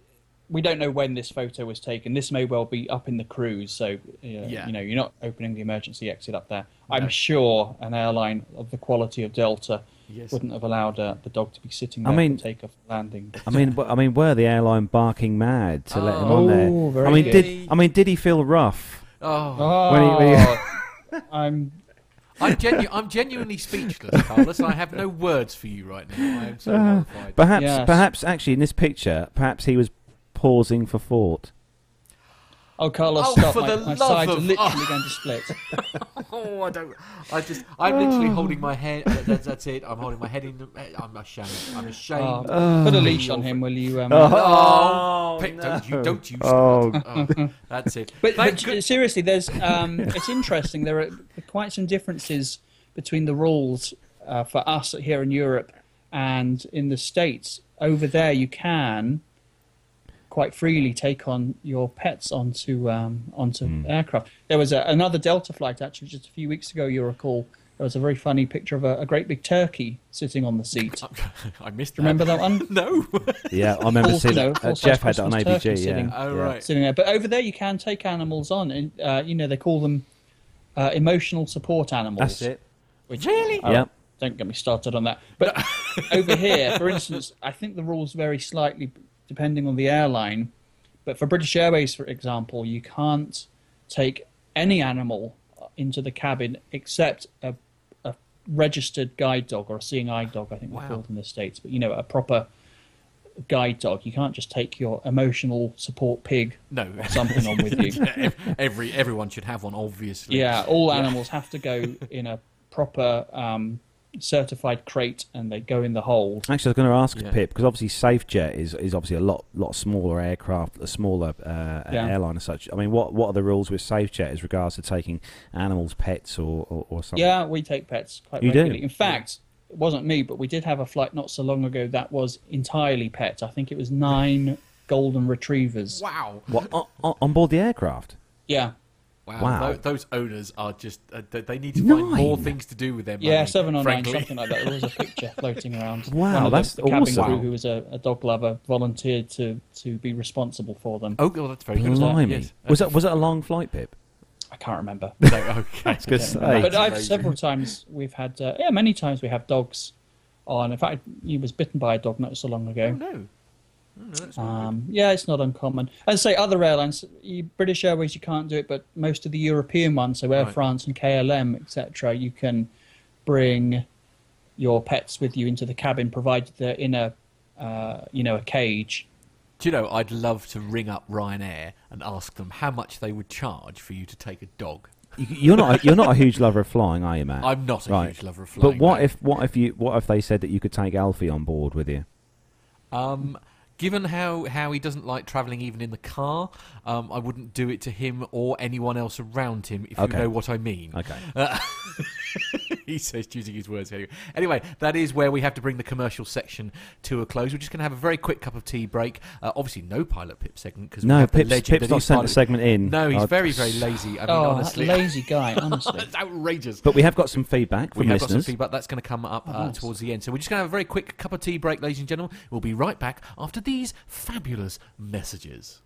we don't know when this photo was taken. This may well be up in the cruise, so uh, Yeah. you know you're not opening the emergency exit up there. No. I'm sure an airline of the quality of Delta Yes. wouldn't have allowed uh, the dog to be sitting I there mean- for takeoff landing. I mean, w- I mean, were the airline barking mad to let him Oh, on there? very I mean, good. did I mean did he feel rough? Oh, Oh, When he- when I'm I'm, genu- I'm genuinely speechless, Carlos. I have no words for you right now. I am so Uh, horrified. Perhaps, Yes. perhaps actually in this picture, perhaps he was pausing for thought. Oh Carlos, Oh, stop! for my, the my love sides are of- literally going to split. Oh, I don't. I just. I'm literally holding my head. that- That's, that's it. I'm holding my head in. The, I'm ashamed. I'm ashamed. Oh, put a leash on him, will you? Um, Oh, Pick- don't you? Don't you? Oh. Oh, that's it. But, but good- seriously, there's um, it's interesting. There are quite some differences between the rules uh, for us here in Europe and in the states. Over there, you can quite freely take on your pets onto um, onto Hmm. aircraft. There was a, another Delta flight actually just a few weeks ago. You recall there was a very funny picture of a, a great big turkey sitting on the seat. I missed. That. Remember that one? No. Yeah, I remember seeing you know. Uh, Jeff had that on Christmas turkey ABG. sitting- Yeah. Oh, yeah. right. sitting there. But over there, you can take animals on, and uh, you know they call them uh, emotional support animals. That's it. Which, Really? oh, Yep. Don't get me started on that. But over here, for instance, I think the rules vary slightly depending on the airline. But for British Airways, for example, you can't take any animal into the cabin except a, a registered guide dog or a seeing eye dog, I think Wow. they're called in the States. But, you know, a proper guide dog. You can't just take your emotional support pig No. or something on with you. Every everyone should have one, obviously. Yeah, all animals have to go in a proper um, certified crate, and they go in the hold. Actually, I was going to ask Yeah. Pip because obviously SafeJet is is obviously a lot lot smaller aircraft, a smaller uh, Yeah. airline as such. I mean, what what are the rules with SafeJet as regards to taking animals, pets, or or, or something? Yeah, we take pets quite You do? In fact, it wasn't me, but we did have a flight not so long ago that was entirely pets. I think it was nine golden retrievers. Wow. What on, on- on board the aircraft? Yeah, Wow. Wow. Tho- those owners are just. Uh, they- they need to find more things to do with their money. yeah, seven or frankly. nine, something like that. There was a picture floating around. Wow, One of that's the, the cabin awesome. crew, who was a, a dog lover, volunteered to to be responsible for them. Oh, well, that's very good. Blimey, Yes. was that was that a long flight, Pip? I can't remember. No, okay. I was going to Don't remember. say. But I've several times we've had, uh, yeah, many times we have dogs on. In fact, he was bitten by a dog not so long ago. Oh, no. Oh, no, Um, yeah, it's not uncommon. And say other airlines, you, British Airways, you can't do it, but most of the European ones, so Air Right. France and KLM, etc., you can bring your pets with you into the cabin, provided they're in a, uh, you know, a cage. Do you know, I'd love to ring up Ryanair and ask them how much they would charge for you to take a dog. You- You're not. A, you're not a huge lover of flying, are you, Matt? I'm not a Right. huge lover of flying. But what no. if what if you what if they said that you could take Alfie on board with you? Um, given how, how he doesn't like travelling even in the car, um, I wouldn't do it to him or anyone else around him, if Okay. you know what I mean. Okay. Uh, he says, choosing his words anyway. Anyway, that is where we have to bring the commercial section to a close. We're just going to have a very quick cup of tea break. Uh, obviously, no Pilot Pip segment because No, we have the Pip's, legend Pip's that not is sent the segment in. No, he's very, very lazy. I mean, oh, honestly. that lazy guy, honestly. it's outrageous. But we have got some feedback We from have got some listeners. feedback that's going to come up Oh, uh, nice. towards the end. So we're just going to have a very quick cup of tea break, ladies and gentlemen. We'll be right back after these fabulous messages.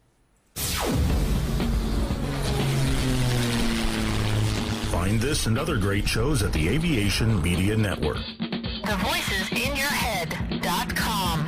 Find this and other great shows at the Aviation Media Network. The voices in your head.com.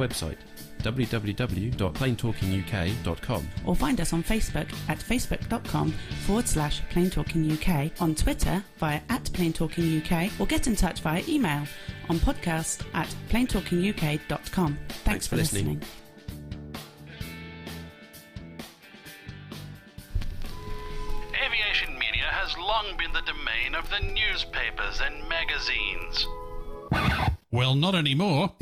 website www.planetalkinguk.com Or find us on Facebook at facebook.com forward slash Plane Talking UK, on Twitter via at Plane Talking UK, or get in touch via email on podcast at planetalkinguk.com. Thanks, Thanks for for listening. listening. Aviation media has long been the domain of the newspapers and magazines. Well, not anymore.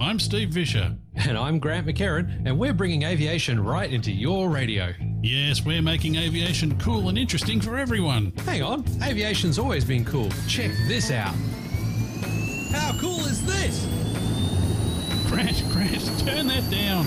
I'm Steve Visscher. And I'm Grant McHerron, and we're bringing aviation right into your radio. Yes, we're making aviation cool and interesting for everyone. Hang on, aviation's always been cool. Check this out. How cool is this? Grant, Grant, turn that down.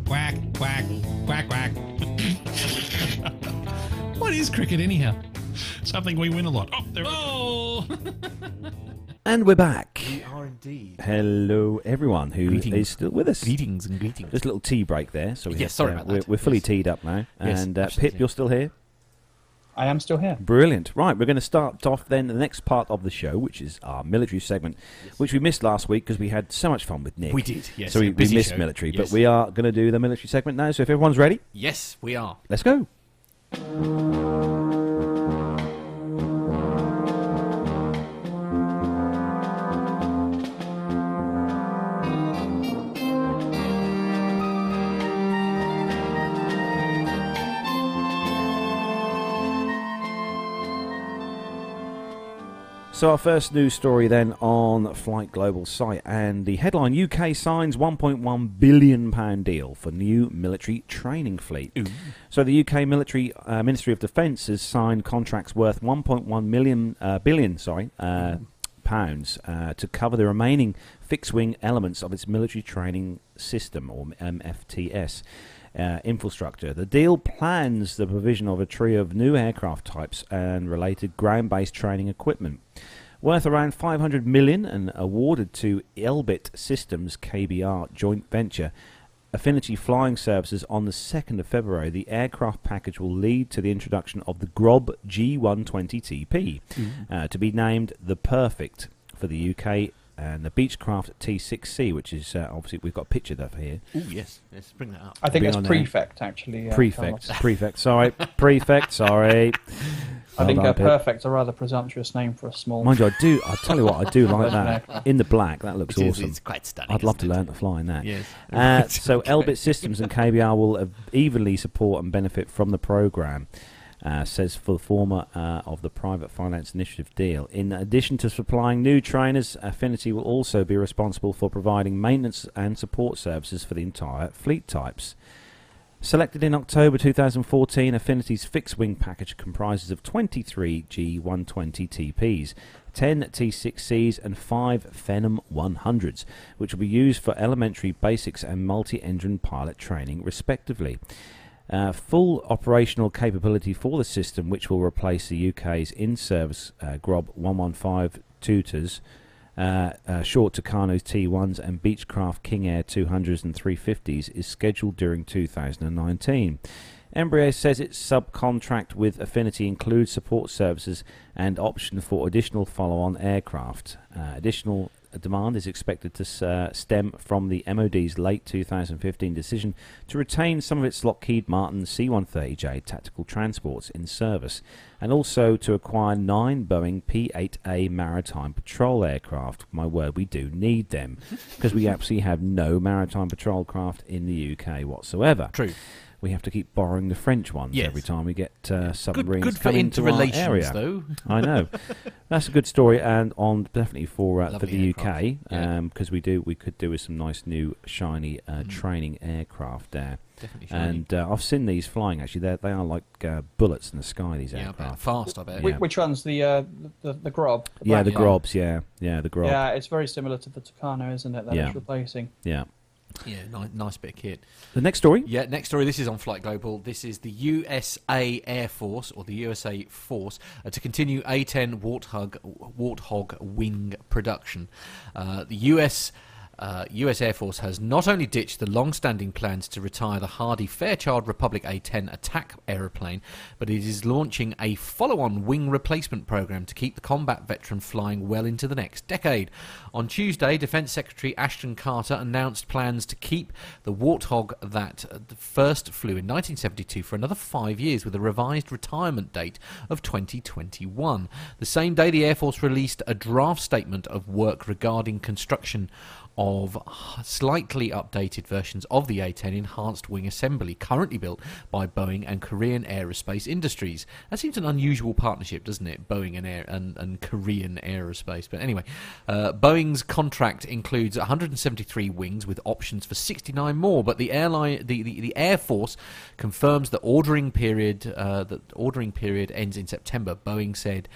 Quack, quack, quack, quack. what is cricket, anyhow? Something we win a lot. Oh, there Oh! And we're back. We are indeed. Hello, everyone who is Greetings. still with us. Greetings and greetings. Just a little tea break there. So we Yes, have, sorry uh, about we're, that. we're fully Yes. teed up now. Yes, and uh, absolutely. Pip, you're still here. I am still here. Brilliant. Right, we're going to start off then the next part of the show, which is our military segment, which we missed last week because we had so much fun with Nick. We did, yes. So we, we missed show. military, Yes. but we are going to do the military segment now. So if everyone's ready, Yes, we are. let's go. So our first news story then on Flight Global site, and the headline: UK signs 1.1 billion pound deal for new military training fleet. So the UK military uh, Ministry of Defence has signed contracts worth 1.1 million uh, billion, sorry, uh, pounds uh, to cover the remaining fixed-wing elements of its military training system, or MFTS. Uh, infrastructure. The deal plans the provision of a trio of new aircraft types and related ground-based training equipment worth around 500 million and awarded to Elbit Systems KBR joint venture Affinity Flying Services on the 2nd of February. The aircraft package will lead to the introduction of the Grob G120 TP uh, to be named the Perfect for the UK and the Beechcraft T6C, which is uh, obviously we've got a picture of here. Oh yes, let's bring that up. I think Be it's on there. prefect actually. uh, prefect, prefect. Sorry, prefect. Sorry. I think Hold uh, on, perfect's a rather presumptuous name for a small. Mind you, I do. I tell you what, I do like that in the black. That looks It is, awesome. it's quite stunning. I'd love to it? learn to fly in that. Yes. Uh, so okay. Elbit Systems and KBR will uh, evenly support and benefit from the program. Uh, says for the former uh, of the private finance initiative deal. In addition to supplying new trainers, Affinity will also be responsible for providing maintenance and support services for the entire fleet types. Selected in October 2014, Affinity's fixed wing package comprises of 23 G120 TPs, 10 T6Cs, and 5 Phenom 100s, which will be used for elementary basics and multi engine pilot training, respectively. Uh, full operational capability for the system, which will replace the UK's in service uh, GROB 115 tutors, uh, uh, short Tucano's T1s and Beechcraft King Air 200s and 350s is scheduled during 2019. Embraer says its subcontract with Affinity includes support services and option for additional follow-on aircraft. Uh, additional demand is expected to uh, stem from the MOD's late 2015 decision to retain some of its Lockheed Martin C-130J tactical transports in service, and also to acquire nine Boeing P-8A maritime patrol aircraft. My word, we do need them because we absolutely have no maritime patrol craft in the UK whatsoever. True. We have to keep borrowing the French ones Yes. every time we get uh, submarines good for coming to our area. though. I know that's a good story, and on definitely for uh, for the aircraft. UK Yeah. because we do we could do with some nice new shiny uh, Mm. training aircraft there. Definitely shiny. And uh, I've seen these flying actually. They they are like uh, bullets in the sky. These Yeah, I aircraft. Fast, I bet. Whi- Yeah. Which one's the uh, the, the Grob? The Yeah, the grobs. Yeah, yeah, the grob. Yeah, it's very similar to the Tucano, isn't it? That Yeah. it's replacing. yeah. Yeah, ni- nice bit of kit. The next story. Yeah, next story. This is on Flight Global. This is the USA Air Force or the USA Force uh, to continue A-10 Warthog Warthog wing production. Uh, the US. Uh, US Air Force has not only ditched the long-standing plans to retire the hardy Fairchild Republic A-10 attack aeroplane, but it is launching a follow-on wing replacement program to keep the combat veteran flying well into the next decade. On Tuesday, Defense Secretary Ashton Carter announced plans to keep the Warthog that uh, first flew in 1972 for another five years with a revised retirement date of 2021. The same day, the Air Force released a draft statement of work regarding construction of slightly updated versions of the A10 enhanced wing assembly currently built by Boeing and Korean Aerospace Industries. That seems an unusual partnership, doesn't it? Boeing and Air and, and Korean Aerospace. But anyway, uh, Boeing's contract includes 173 wings with options for 69 more. But the airline, the, the, the Air Force, confirms the ordering period. Uh, the ordering period ends in September. Boeing said.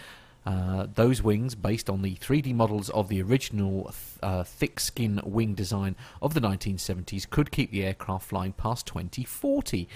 Uh, those wings, based on the 3D models of the original uh, thick skin wing design of the 1970s, could keep the aircraft flying past 2040.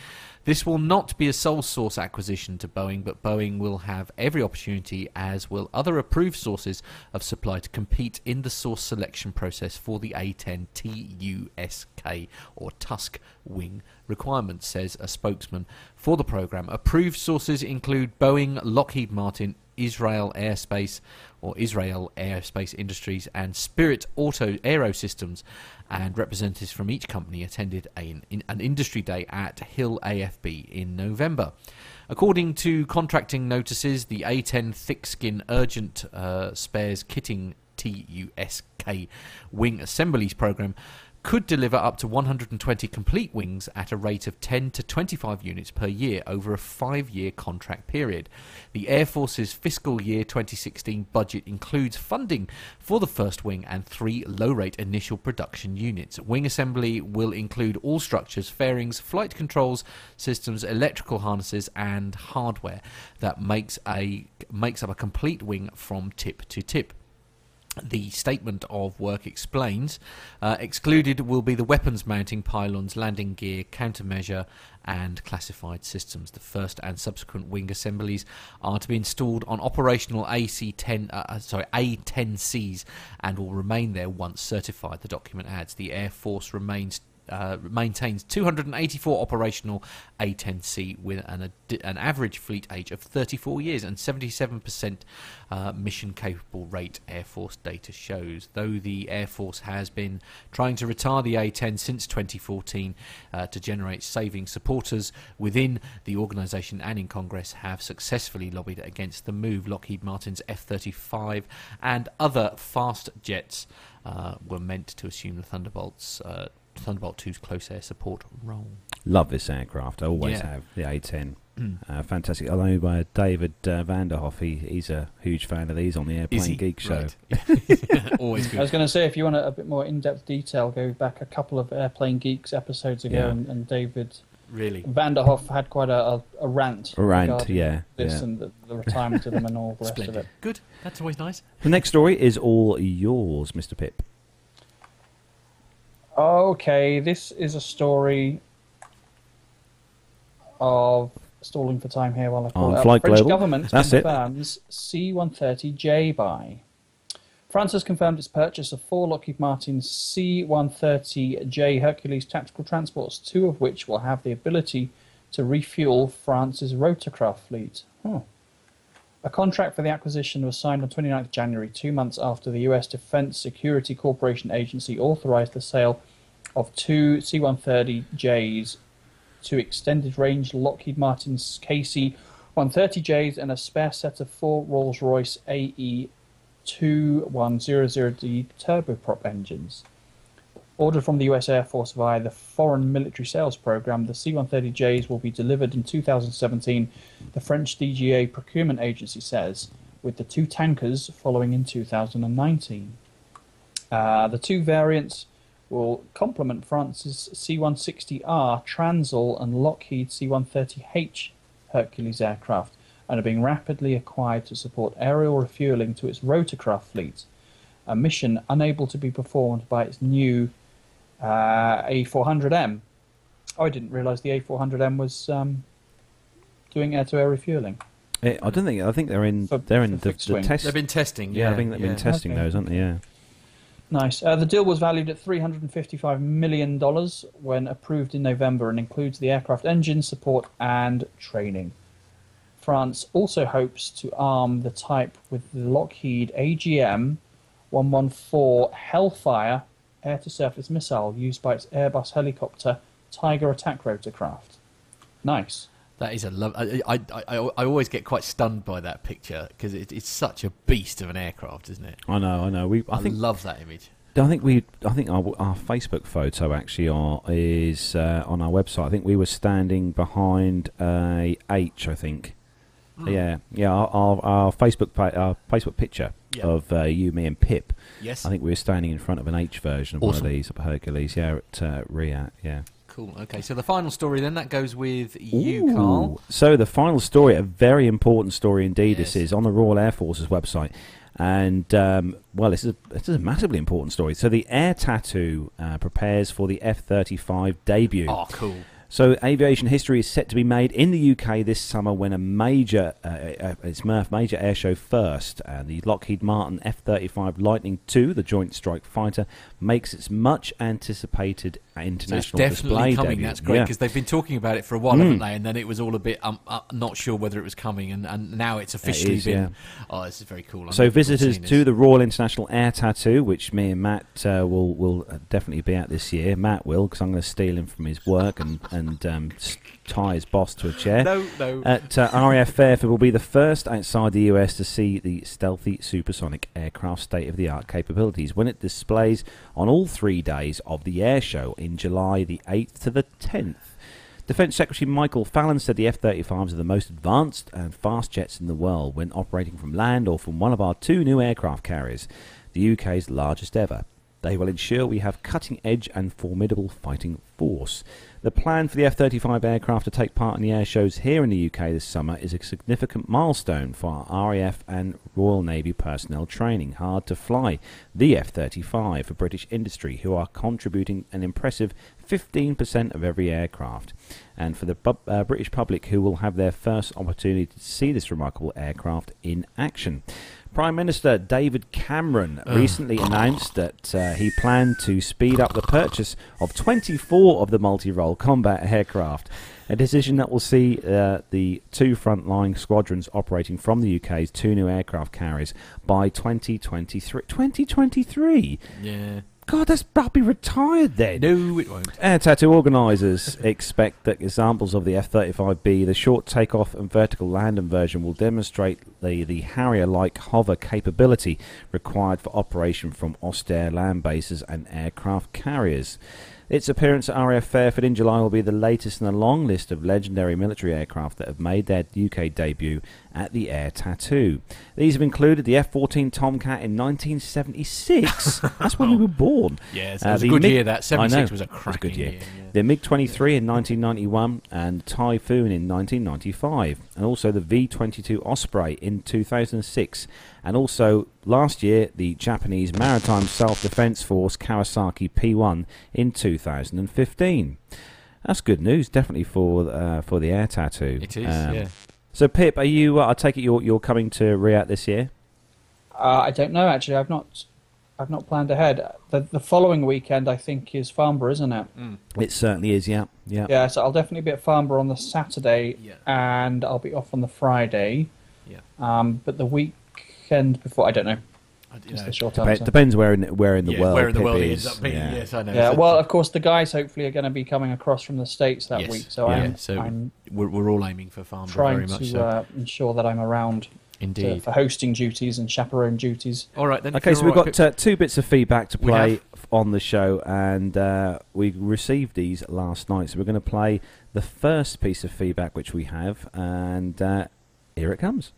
This will not be a sole source acquisition to Boeing, but Boeing will have every opportunity, as will other approved sources of supply, to compete in the source selection process for the A10 TUSK or Tusk wing requirements, says a spokesman for the program. Approved sources include Boeing, Lockheed Martin, Israel Airspace or Israel Aerospace Industries and Spirit Auto Aero Systems and representatives from each company attended an, an industry day at Hill AFB in November. According to contracting notices, the A10 thick skin urgent uh, spares kitting TUSK wing assemblies program could deliver up to 120 complete wings at a rate of 10 to 25 units per year over a five year contract period. The Air Force's fiscal year 2016 budget includes funding for the first wing and three low rate initial production units. Wing assembly will include all structures, fairings, flight controls, systems, electrical harnesses, and hardware that makes, a, makes up a complete wing from tip to tip the statement of work explains uh, excluded will be the weapons mounting pylons, landing gear, countermeasure, and classified systems. The first and subsequent wing assemblies are to be installed on operational AC-10, uh, sorry A-10Cs, and will remain there once certified. The document adds the Air Force remains uh, maintains 284 operational A10C with an, ad- an average fleet age of 34 years and 77% uh, mission capable rate, Air Force data shows. Though the Air Force has been trying to retire the A10 since 2014 uh, to generate savings, supporters within the organisation and in Congress have successfully lobbied against the move. Lockheed Martin's F 35 and other fast jets uh, were meant to assume the Thunderbolt's. Uh, Thunderbolt 2's close air support role. Love this aircraft. I always Yeah. have the A10. Mm. Uh, fantastic. I know uh, David uh, Vanderhoff. He, he's a huge fan of these on the Airplane? Geek Show. Right. Always good. I was going to say, if you want a, a bit more in-depth detail, go back a couple of Airplane Geeks episodes ago, Yeah. and, and David Really. Vanderhoff had quite a, a, a rant. A rant, yeah, This yeah. and the, the retirement of them and all the rest of it. Good. That's always nice. The next story is all yours, Mr. Pip. Okay, this is a story of stalling for time here while I pull On it up. Flight French Global. government That's it. confirms C-130J buy. France has confirmed its purchase of four Lockheed Martin C-130J Hercules tactical transports, two of which will have the ability to refuel France's rotorcraft fleet. Huh. A contract for the acquisition was signed on 29th January, two months after the U.S. Defense Security Corporation Agency authorized the sale of two C-130Js two extended range Lockheed Martin KC 130Js and a spare set of four Rolls Royce AE 2100D turboprop engines. Ordered from the US Air Force via the Foreign Military Sales Program, the C 130Js will be delivered in 2017, the French DGA procurement agency says, with the two tankers following in 2019. Uh, the two variants will complement France's C-160R Transall and Lockheed C-130H Hercules aircraft and are being rapidly acquired to support aerial refueling to its rotorcraft fleet, a mission unable to be performed by its new uh, A400M. Oh, I didn't realise the A400M was um, doing air-to-air refueling. Eh, I don't think. I think they're in. For- they're in the, fixed the test. They've been testing. yeah, Yeah, I think they've yeah. been testing Okay. those, haven't they? Yeah. Nice. Uh, the deal was valued at $355 million when approved in November and includes the aircraft engine support and training. France also hopes to arm the type with the Lockheed AGM 114 Hellfire air to surface missile used by its Airbus helicopter Tiger attack rotorcraft. Nice. That is a love. I, I, I, I always get quite stunned by that picture because it, it's such a beast of an aircraft, isn't it? I know. I know. We. I, I, think. love that image. I think we. I think our, our Facebook photo actually are, is uh, on our website. I think we were standing behind a H. I think. Hmm. Yeah. Yeah. Our, our, our Facebook pa- our Facebook picture Yeah. of uh, you, me, and Pip. Yes. I think we were standing in front of an H version of Awesome. one of these of Hercules. Yeah, at uh, RIAT. Yeah. Cool. Okay, so the final story then that goes with you, Carl. So the final story, a very important story indeed. This is on the Royal Air Force's website, and um, well, this is a, this is a massively important story. So the Air Tattoo uh, prepares for the F thirty five debut. Oh, cool. So aviation history is set to be made in the UK this summer when a major, uh, uh, it's Murph major air show first, and the Lockheed Martin F-35 Lightning II, the Joint Strike Fighter, makes its much anticipated So it's definitely display coming. debut. That's great Yeah. because they've been talking about it for a while, Mm. haven't they? And then it was all a bit um, uh, not sure whether it was coming, and, and now it's officially is, been. yeah. Oh, this is very cool. I'm So visitors to the Royal International Air Tattoo, which me and Matt uh, will will uh, definitely be at this year. Matt will, because I'm going to steal him from his work and and um, tie his boss to a chair. No, no. At uh, RAF Fairford will be the first outside the US to see the stealthy supersonic aircraft state-of-the-art capabilities when it displays on all three days of the air show in July the 8th to the 10th. Defence Secretary Michael Fallon said the F 35s are the most advanced and fast jets in the world when operating from land or from one of our two new aircraft carriers, the UK's largest ever. They will ensure we have cutting edge and formidable fighting force. The plan for the F 35 aircraft to take part in the air shows here in the UK this summer is a significant milestone for our RAF and Royal Navy personnel training hard to fly the F 35 for British industry, who are contributing an impressive 15% of every aircraft, and for the pub- uh, British public who will have their first opportunity to see this remarkable aircraft in action. Prime Minister David Cameron recently announced that uh, he planned to speed up the purchase of 24 of the multi-role combat aircraft, a decision that will see uh, the two frontline squadrons operating from the UK's two new aircraft carriers by 2023. 2023? Yeah. God, that's be retired then. No, it won't. Air Tattoo organisers expect that examples of the F 35B, the short takeoff and vertical landing version, will demonstrate the, the Harrier like hover capability required for operation from austere land bases and aircraft carriers. Its appearance at RAF Fairford in July will be the latest in a long list of legendary military aircraft that have made their UK debut at the Air Tattoo. These have included the F 14 Tomcat in 1976. That's when we were born. Yeah, it Uh, was a good MiG year, that. I 76 know, was a it good year. year, yeah. The MiG 23 in 1991 and Typhoon in 1995, and also the V 22 Osprey in 2006, and also last year the Japanese Maritime Self Defense Force Kawasaki P 1 in 2015. That's good news, definitely for uh, for the air tattoo. It is, Um, yeah. So, Pip, are you? Uh, I take it you're you're coming to RIAT this year. Uh, I don't know actually. I've not, I've not planned ahead. The the following weekend I think is Farnborough, isn't it? It certainly is. Yeah, yeah. Yeah, so I'll definitely be at Farnborough on the Saturday, Yeah. and I'll be off on the Friday. Yeah. Um, but the weekend before, I don't know. I- you Just know, the short Dep- answer. depends where in where in the yeah, world where in the world he is. ends up being. yeah. Yes, I know. Yeah, well, of course, the guys hopefully are going to be coming across from the states that Yes. week, so yeah, I'm, so I'm we're, we're all aiming for Farnborough trying very much to so. uh, ensure that I'm around to, Indeed. for hosting duties and chaperone duties. All right then. Okay, so we've all right, got uh, two bits of feedback to play on the show, and uh, we received these last night. So we're going to play the first piece of feedback which we have, and uh, here it comes.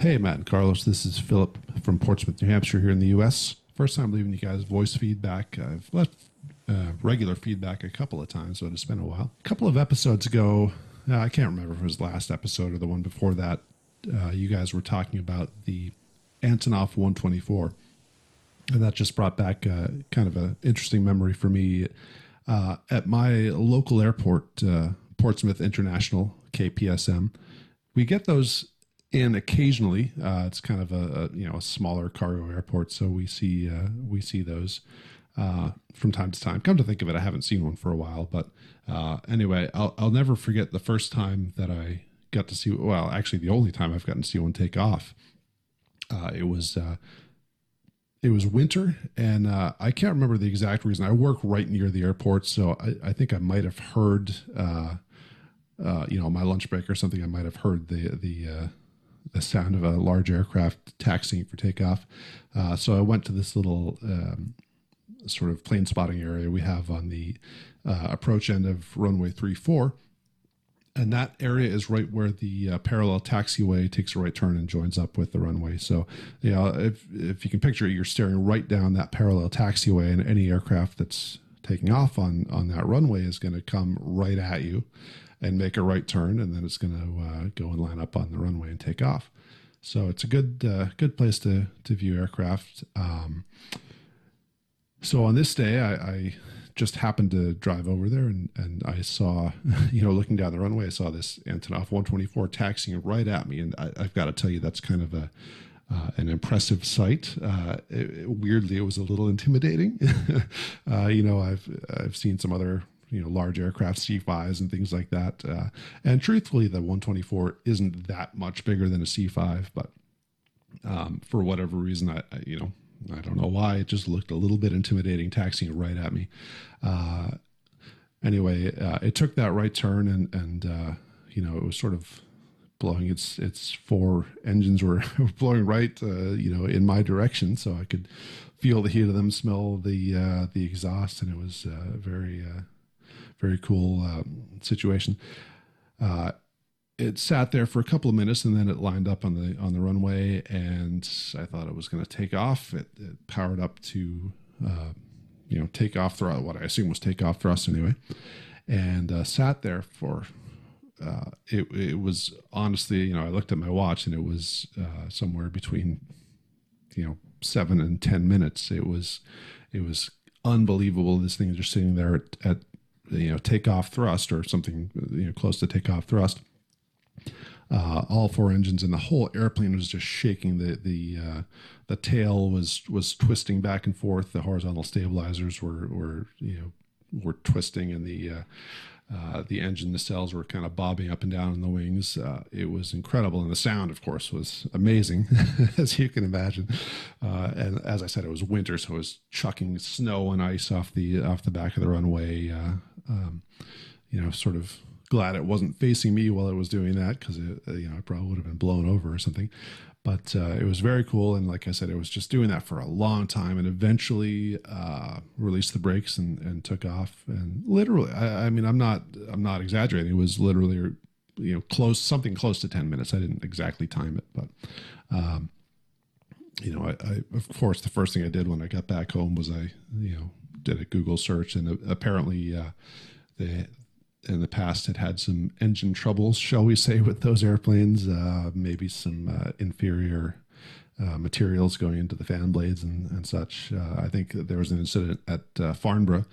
Hey, Matt and Carlos. This is Philip from Portsmouth, New Hampshire, here in the U.S. First time leaving you guys voice feedback. I've left uh, regular feedback a couple of times, but it's been a while. A couple of episodes ago, uh, I can't remember if it was the last episode or the one before that, uh, you guys were talking about the Antonov 124. And that just brought back uh, kind of an interesting memory for me. Uh, at my local airport, uh, Portsmouth International, KPSM, we get those in occasionally. Uh, it's kind of a, a you know a smaller cargo airport, so we see uh, we see those uh, from time to time. Come to think of it, I haven't seen one for a while, but uh, anyway, I'll I'll never forget the first time that I got to see. Well, actually, the only time I've gotten to see one take off. Uh, it was uh, it was winter, and uh, I can't remember the exact reason. I work right near the airport, so I, I think I might have heard, uh, uh, you know, my lunch break or something. I might have heard the the the sound of a large aircraft taxiing for takeoff. Uh, so I went to this little um, sort of plane spotting area we have on the uh, approach end of runway three four and that area is right where the uh, parallel taxiway takes a right turn and joins up with the runway. So, you know, if if you can picture it, you're staring right down that parallel taxiway, and any aircraft that's taking off on on that runway is going to come right at you and make a right turn, and then it's going to uh, go and line up on the runway and take off. So it's a good uh, good place to to view aircraft. Um, so on this day, I, I just happened to drive over there and, and I saw, you know, looking down the runway, I saw this Antonov 124 taxiing right at me. And I, I've got to tell you, that's kind of a, uh, an impressive sight. Uh, it, it- weirdly, it was a little intimidating. uh, you know, I've, I've seen some other, you know, large aircraft C5s and things like that. Uh, and truthfully, the 124 isn't that much bigger than a C5, but um, for whatever reason, I, I, you know, I don't know why it just looked a little bit intimidating, taxiing right at me. Uh, anyway, uh, it took that right turn, and and uh, you know, it was sort of blowing its its four engines were blowing right, uh, you know, in my direction, so I could feel the heat of them, smell the uh, the exhaust, and it was uh, very uh, very cool um, situation. Uh, it sat there for a couple of minutes and then it lined up on the on the runway and I thought it was going to take off. It, it powered up to uh, you know take off thrust, what I assume was take off thrust anyway, and uh, sat there for. Uh, it it was honestly, you know, I looked at my watch and it was uh, somewhere between, you know, seven and ten minutes. It was, it was unbelievable. This thing is just sitting there at, at you know takeoff thrust or something you know close to takeoff thrust uh, all four engines, and the whole airplane was just shaking. The the uh, the tail was was twisting back and forth. The horizontal stabilizers were were you know were twisting, and the uh, uh, the engine nacelles were kind of bobbing up and down in the wings. Uh, it was incredible, and the sound, of course, was amazing, as you can imagine. Uh, and as I said, it was winter, so it was chucking snow and ice off the off the back of the runway. Uh, um, you know, sort of glad it wasn't facing me while it was doing that because you know I probably would have been blown over or something. But uh, it was very cool, and like I said, it was just doing that for a long time, and eventually uh, released the brakes and, and took off. And literally, I, I mean, I'm not I'm not exaggerating. It was literally you know close something close to 10 minutes. I didn't exactly time it, but. Um, you know, I, I, of course the first thing I did when I got back home was I, you know, did a Google search, and apparently uh, they in the past had had some engine troubles, shall we say, with those airplanes. Uh, maybe some uh, inferior uh, materials going into the fan blades and, and such. Uh, I think there was an incident at uh, Farnborough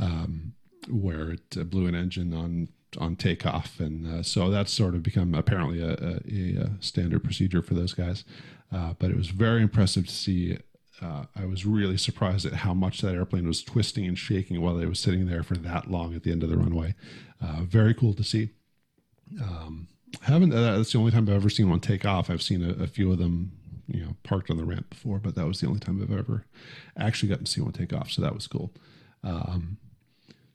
um, where it uh, blew an engine on on takeoff, and so that's sort of become apparently a, a, a standard procedure for those guys. but it was very impressive to see uh, I was really surprised at how much that airplane was twisting and shaking while it was sitting there for that long at the end of the runway. Uh, very cool to see. Um, haven't uh, that's the only time I've ever seen one take off. I've seen a, a, few of them, you know, parked on the ramp before, but that was the only time I've ever actually gotten to see one take off. So that was cool. Um,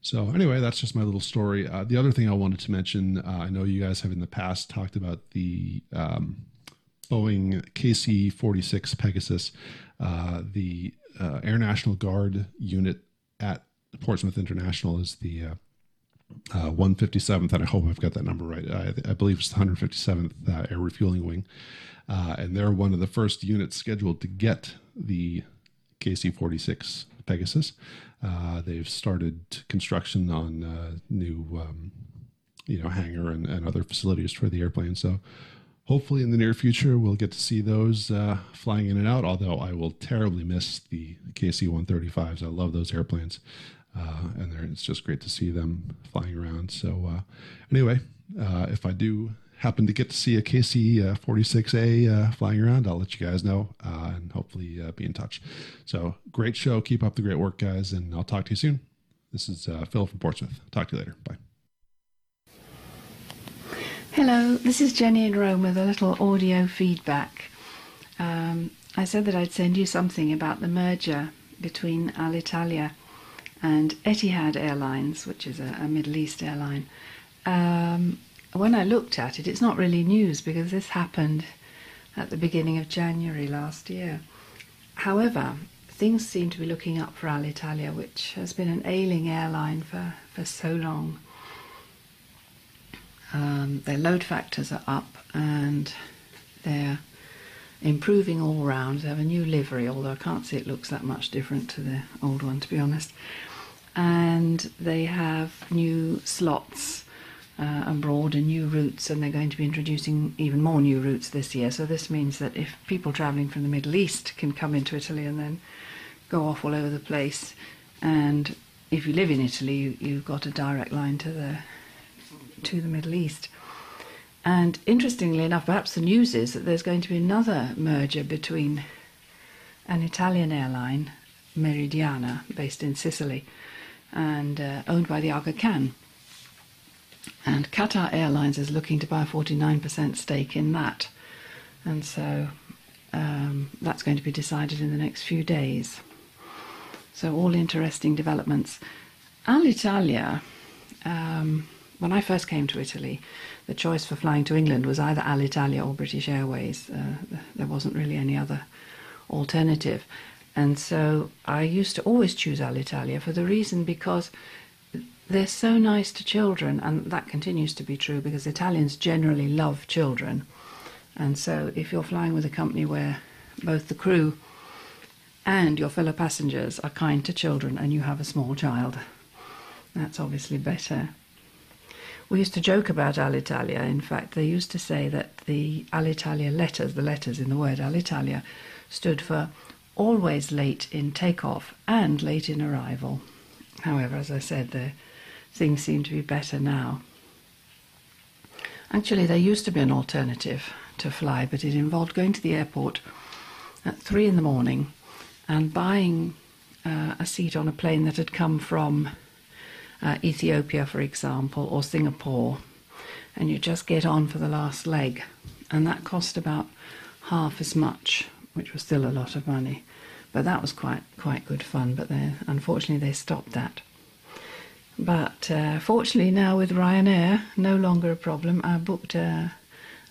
so anyway, that's just my little story. Uh, the other thing I wanted to mention, uh, I know you guys have in the past talked about the um, Boeing KC 46 Pegasus. Uh, the uh, Air National Guard unit at Portsmouth International is the uh, 157th, uh, and I hope I've got that number right. I, I believe it's the 157th uh, Air Refueling Wing, and they're one of the first units scheduled to get the KC-46 Pegasus. they've started construction on new, um, you know, hangar and, and other facilities for the airplane. So hopefully in the near future we'll get to see those uh, flying in and out although i will terribly miss the kc-135s i love those airplanes uh, and it's just great to see them flying around. So uh, anyway uh, if i do happen to get to see a kc-46a uh, flying around i'll let you guys know uh, and hopefully be in touch. So great show. Keep up the great work guys and i'll talk to you soon. This is phil from portsmouth. Talk to you later. Bye Hello, this is Jenny in Rome with a little audio feedback. Um, I said that I'd send you something about the merger between Alitalia and Etihad Airlines, which is a, a Middle East airline. Um, when I looked at it, it's not really news because this happened at the beginning of January last year. However, things seem to be looking up for Alitalia, which has been an ailing airline for, for so long. Um, their load factors are up and they're improving all round. They have a new livery, although I can't see it looks that much different to the old one, to be honest. And they have new slots uh, abroad and new routes, and they're going to be introducing even more new routes this year. So this means that if people travelling from the Middle East can come into Italy and then go off all over the place, and if you live in Italy, you, you've got a direct line to the to the Middle East. And interestingly enough, perhaps the news is that there's going to be another merger between an Italian airline, Meridiana, based in Sicily, and uh, owned by the Aga Khan. And Qatar Airlines is looking to buy a 49% stake in that. And so um, that's going to be decided in the next few days. So, all interesting developments. Alitalia. Um, when I first came to Italy, the choice for flying to England was either Alitalia or British Airways. Uh, there wasn't really any other alternative. And so I used to always choose Alitalia for the reason because they're so nice to children, and that continues to be true because Italians generally love children. And so if you're flying with a company where both the crew and your fellow passengers are kind to children and you have a small child, that's obviously better. We used to joke about Alitalia. In fact, they used to say that the Alitalia letters, the letters in the word Alitalia, stood for always late in takeoff and late in arrival. However, as I said, the things seem to be better now. Actually, there used to be an alternative to fly, but it involved going to the airport at three in the morning and buying uh, a seat on a plane that had come from uh, Ethiopia, for example, or Singapore, and you just get on for the last leg, and that cost about half as much, which was still a lot of money. But that was quite quite good fun. But they, unfortunately, they stopped that. But uh, fortunately, now with Ryanair, no longer a problem. I booked a,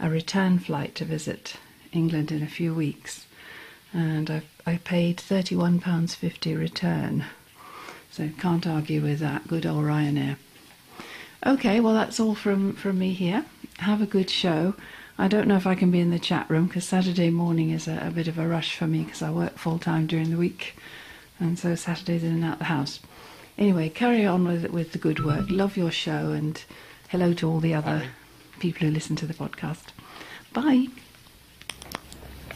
a return flight to visit England in a few weeks, and I, I paid £31.50 return. So can't argue with that. Good old Ryanair. Okay, well, that's all from, from me here. Have a good show. I don't know if I can be in the chat room because Saturday morning is a, a bit of a rush for me because I work full time during the week, and so Saturday's in and out the house. Anyway, carry on with with the good work. Love your show, and hello to all the other people who listen to the podcast. Bye.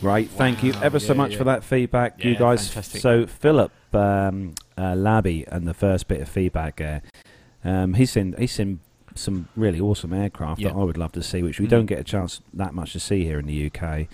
Great, thank you ever so much yeah. for that feedback, you guys. fantastic. So Philip um, uh, Labby and the first bit of feedback there, um, he's seen he's seen some really awesome aircraft Yeah. that I would love to see, which we Mm. don't get a chance that much to see here in the UK.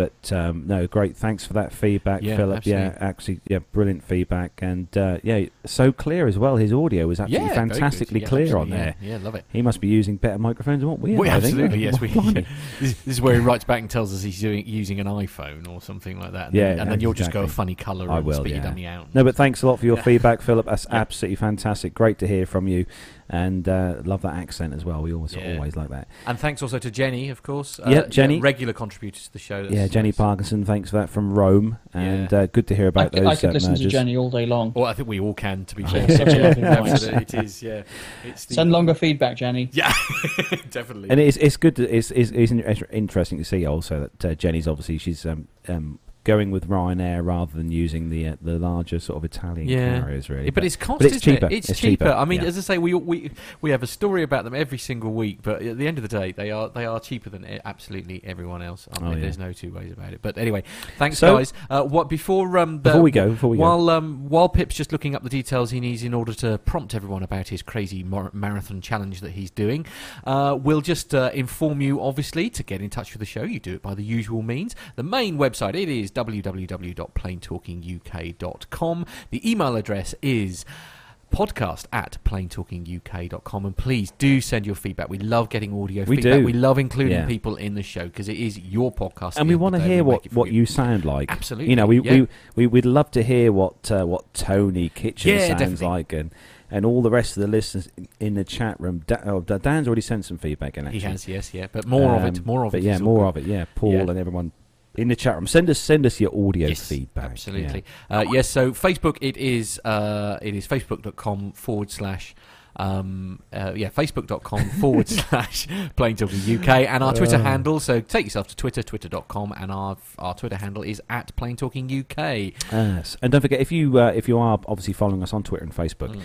But um, no, great. Thanks for that feedback, Yeah, Philip. Yeah, actually, yeah, brilliant feedback, and uh, yeah, so clear as well. His audio was absolutely Yeah, fantastically Yeah, clear on absolutely, yeah. there. Yeah, love it. He must be using better microphones than what we, are. Absolutely yes. We, this, this is where he writes back and tells us he's doing, using an iPhone or something like that. And Yeah, then, and then you'll just go a funny colour I and will, your yeah. dummy out. No, but thanks a lot for your feedback, Philip. That's absolutely fantastic. Great to hear from you, and uh, love that accent as well. We always Yeah. always like that. And thanks also to Jenny, of course. uh, Yeah, Jenny. regular contributor to the show. That's yeah, Jenny nice. Parkinson. Thanks for that from Rome, and uh, good to hear I, about could- those. I could uh, listen to. Jenny all day long. Well, I think we all can, to be Oh, fair. such a lovely voice. Absolutely, it is. Yeah, it's the, Send longer feedback, Jenny. Yeah, definitely. And it's it's good. To, it's, it's it's interesting to see also that uh, Jenny's obviously she's um, um, going with Ryanair rather than using the uh, the larger sort of Italian yeah. carriers. Really, Yeah, but it's cost, but it's isn't cheaper. It? It's, cheaper. I mean, yeah. as I say, we we we have a story about them every single week, but at the end of the day, they are they are cheaper than absolutely everyone else. I Oh. There's no two ways about it. But anyway, thanks, So- guys. Uh, what before um the, Before we go, before we go. while um while Pip's just looking up the details he needs in order to prompt everyone about his crazy mar- marathon challenge that he's doing, uh, we'll just uh, inform you. Obviously, to get in touch with the show, you do it by the usual means. The main website it is www.planetalkinguk.com. The email address is podcast at planetalkinguk.com and please do send your feedback we love getting audio We feedback do. we love including Yeah. people in the show because it is your podcast and we want to hear what, what you sound like. Absolutely, You know, we, yeah. we, we, we'd love to hear what uh, what Tony Kitchen Yeah, sounds definitely. like and, and all the rest of the listeners in the chat room. Da- oh, Dan's already sent some feedback in, He has, yes, yeah, but more of it, Um, more of but it yeah, more good. of it, yeah. Paul Yeah. and everyone in the chat room. Send us send us your audio Yes, feedback. Absolutely. Uh, yes, so Facebook, it is uh, it is facebook.com forward slash. Um, uh, yeah, facebook.com forward slash Plane Talking UK and our Twitter Uh. handle. So take yourself to Twitter, twitter.com, and our our Twitter handle is at Plane Talking UK. Yes, and don't forget if you uh, if you are obviously following us on Twitter and Facebook, Mm.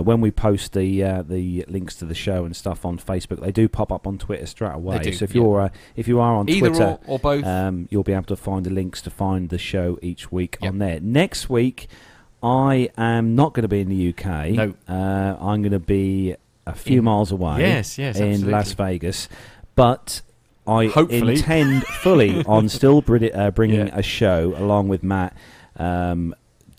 uh, when we post the uh, the links to the show and stuff on Facebook, they do pop up on Twitter straight away. Do, so if yeah. you're uh, if you are on Either Twitter or- or both. um, you'll be able to find the links to find the show each week on there. Next week, I am not going to be in the UK. No. uh, I'm going to be a few In- miles away. Yes, yes, in absolutely. Las Vegas, but. I Hopefully. intend fully on still uh, bringing Yeah. a show along with Matt, um,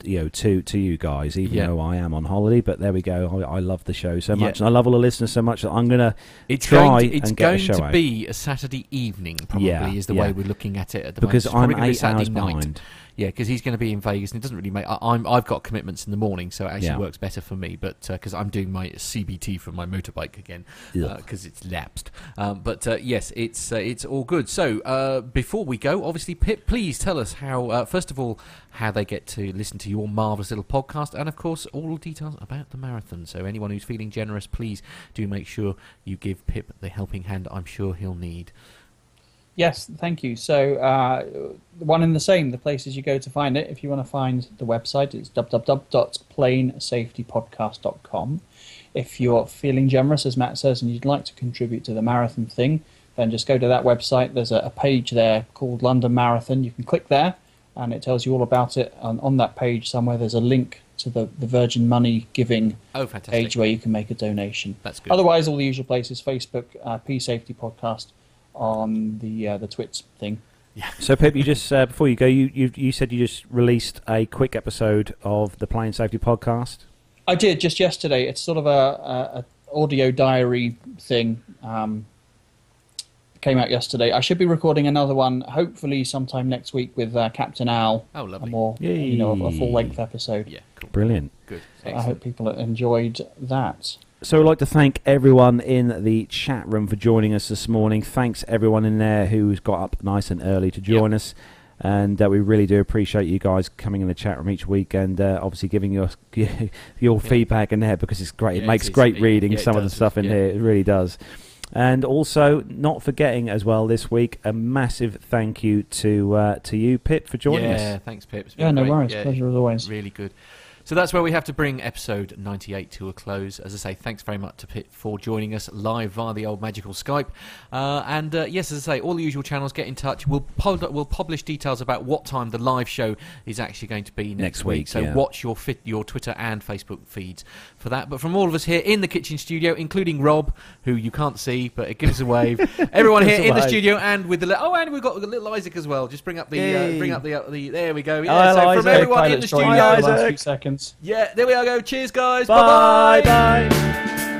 you know, to to you guys. Even Yeah. though I am on holiday, but there we go. I, I love the show so Yeah. much, and I love all the listeners so much that I'm gonna It's try going to, it's and get a going show to out. be a Saturday evening, probably, Yeah, is the yeah. way we're looking at it at the Because moment. Because I'm eight Saturday hours night. behind. Yeah, because he's going to be in Vegas, and it doesn't really make. I, I'm I've got commitments in the morning, so it actually Yeah. works better for me. But because I'm doing my CBT from my motorbike again, because it's lapsed. Um, but uh, yes, it's uh, it's all good. So uh, before we go, obviously, Pip, please tell us how. Uh, first of all, how they get to listen to your marvelous little podcast, and of course, all details about the marathon. So anyone who's feeling generous, please do make sure you give Pip the helping hand. I'm sure he'll need. Yes, thank you. So, uh, one and the same, the places you go to find it. If you want to find the website, it's www.planesafetypodcast.com. If you're feeling generous, as Matt says, and you'd like to contribute to the marathon thing, then just go to that website. There's a, a page there called London Marathon. You can click there, and it tells you all about it. And on that page somewhere, there's a link to the, the Virgin Money giving Oh, page where you can make a donation. That's good. Otherwise, all the usual places: Facebook, uh, P Safety Podcast, on the uh, the Twits thing. Yeah. So, Pip, you just uh, before you go, you, you you said you just released a quick episode of the Plane Safety Podcast. I did just yesterday. It's sort of a, a, a audio diary thing. Um, came out yesterday. I should be recording another one, hopefully sometime next week with uh, Captain Al. Oh, lovely. A more, you know, a full length episode. Yeah, cool. Brilliant. Good. So I hope people enjoyed that. So I'd like to thank everyone in the chat room for joining us this morning. Thanks everyone in there who's got up nice and early to join us. And uh, we really do appreciate you guys coming in the chat room each week and uh, obviously giving your your feedback in there because it's great. Yeah, it makes it's- great yeah, reading yeah, some of the stuff in yeah. here. It really does. And also, not forgetting as well this week, a massive thank you to uh, to you, Pip, for joining us. yeah, thanks, Pip. Yeah, no great. worries. Pleasure as always. Really good. So that's where we have to bring episode 98 to a close. As I say, thanks very much to Pip for joining us live via the old magical Skype. Uh, and uh, yes, as I say, all the usual channels, get in touch. We'll, pub- we'll publish details about what time the live show is actually going to be next, Next week, So yeah. watch your fit, your Twitter and Facebook feeds for that. But from all of us here in the kitchen studio, including Rob, who you can't see, but it gives a wave. Everyone here us a in the studio and with the li- oh, and we've got little Isaac as well. Just bring up the uh, bring up the, uh, the there we go. Oh, so hello, from everyone in the studio. us for the last few seconds. Yeah, there we are. Go. Cheers, guys. Bye, Bye-bye. bye.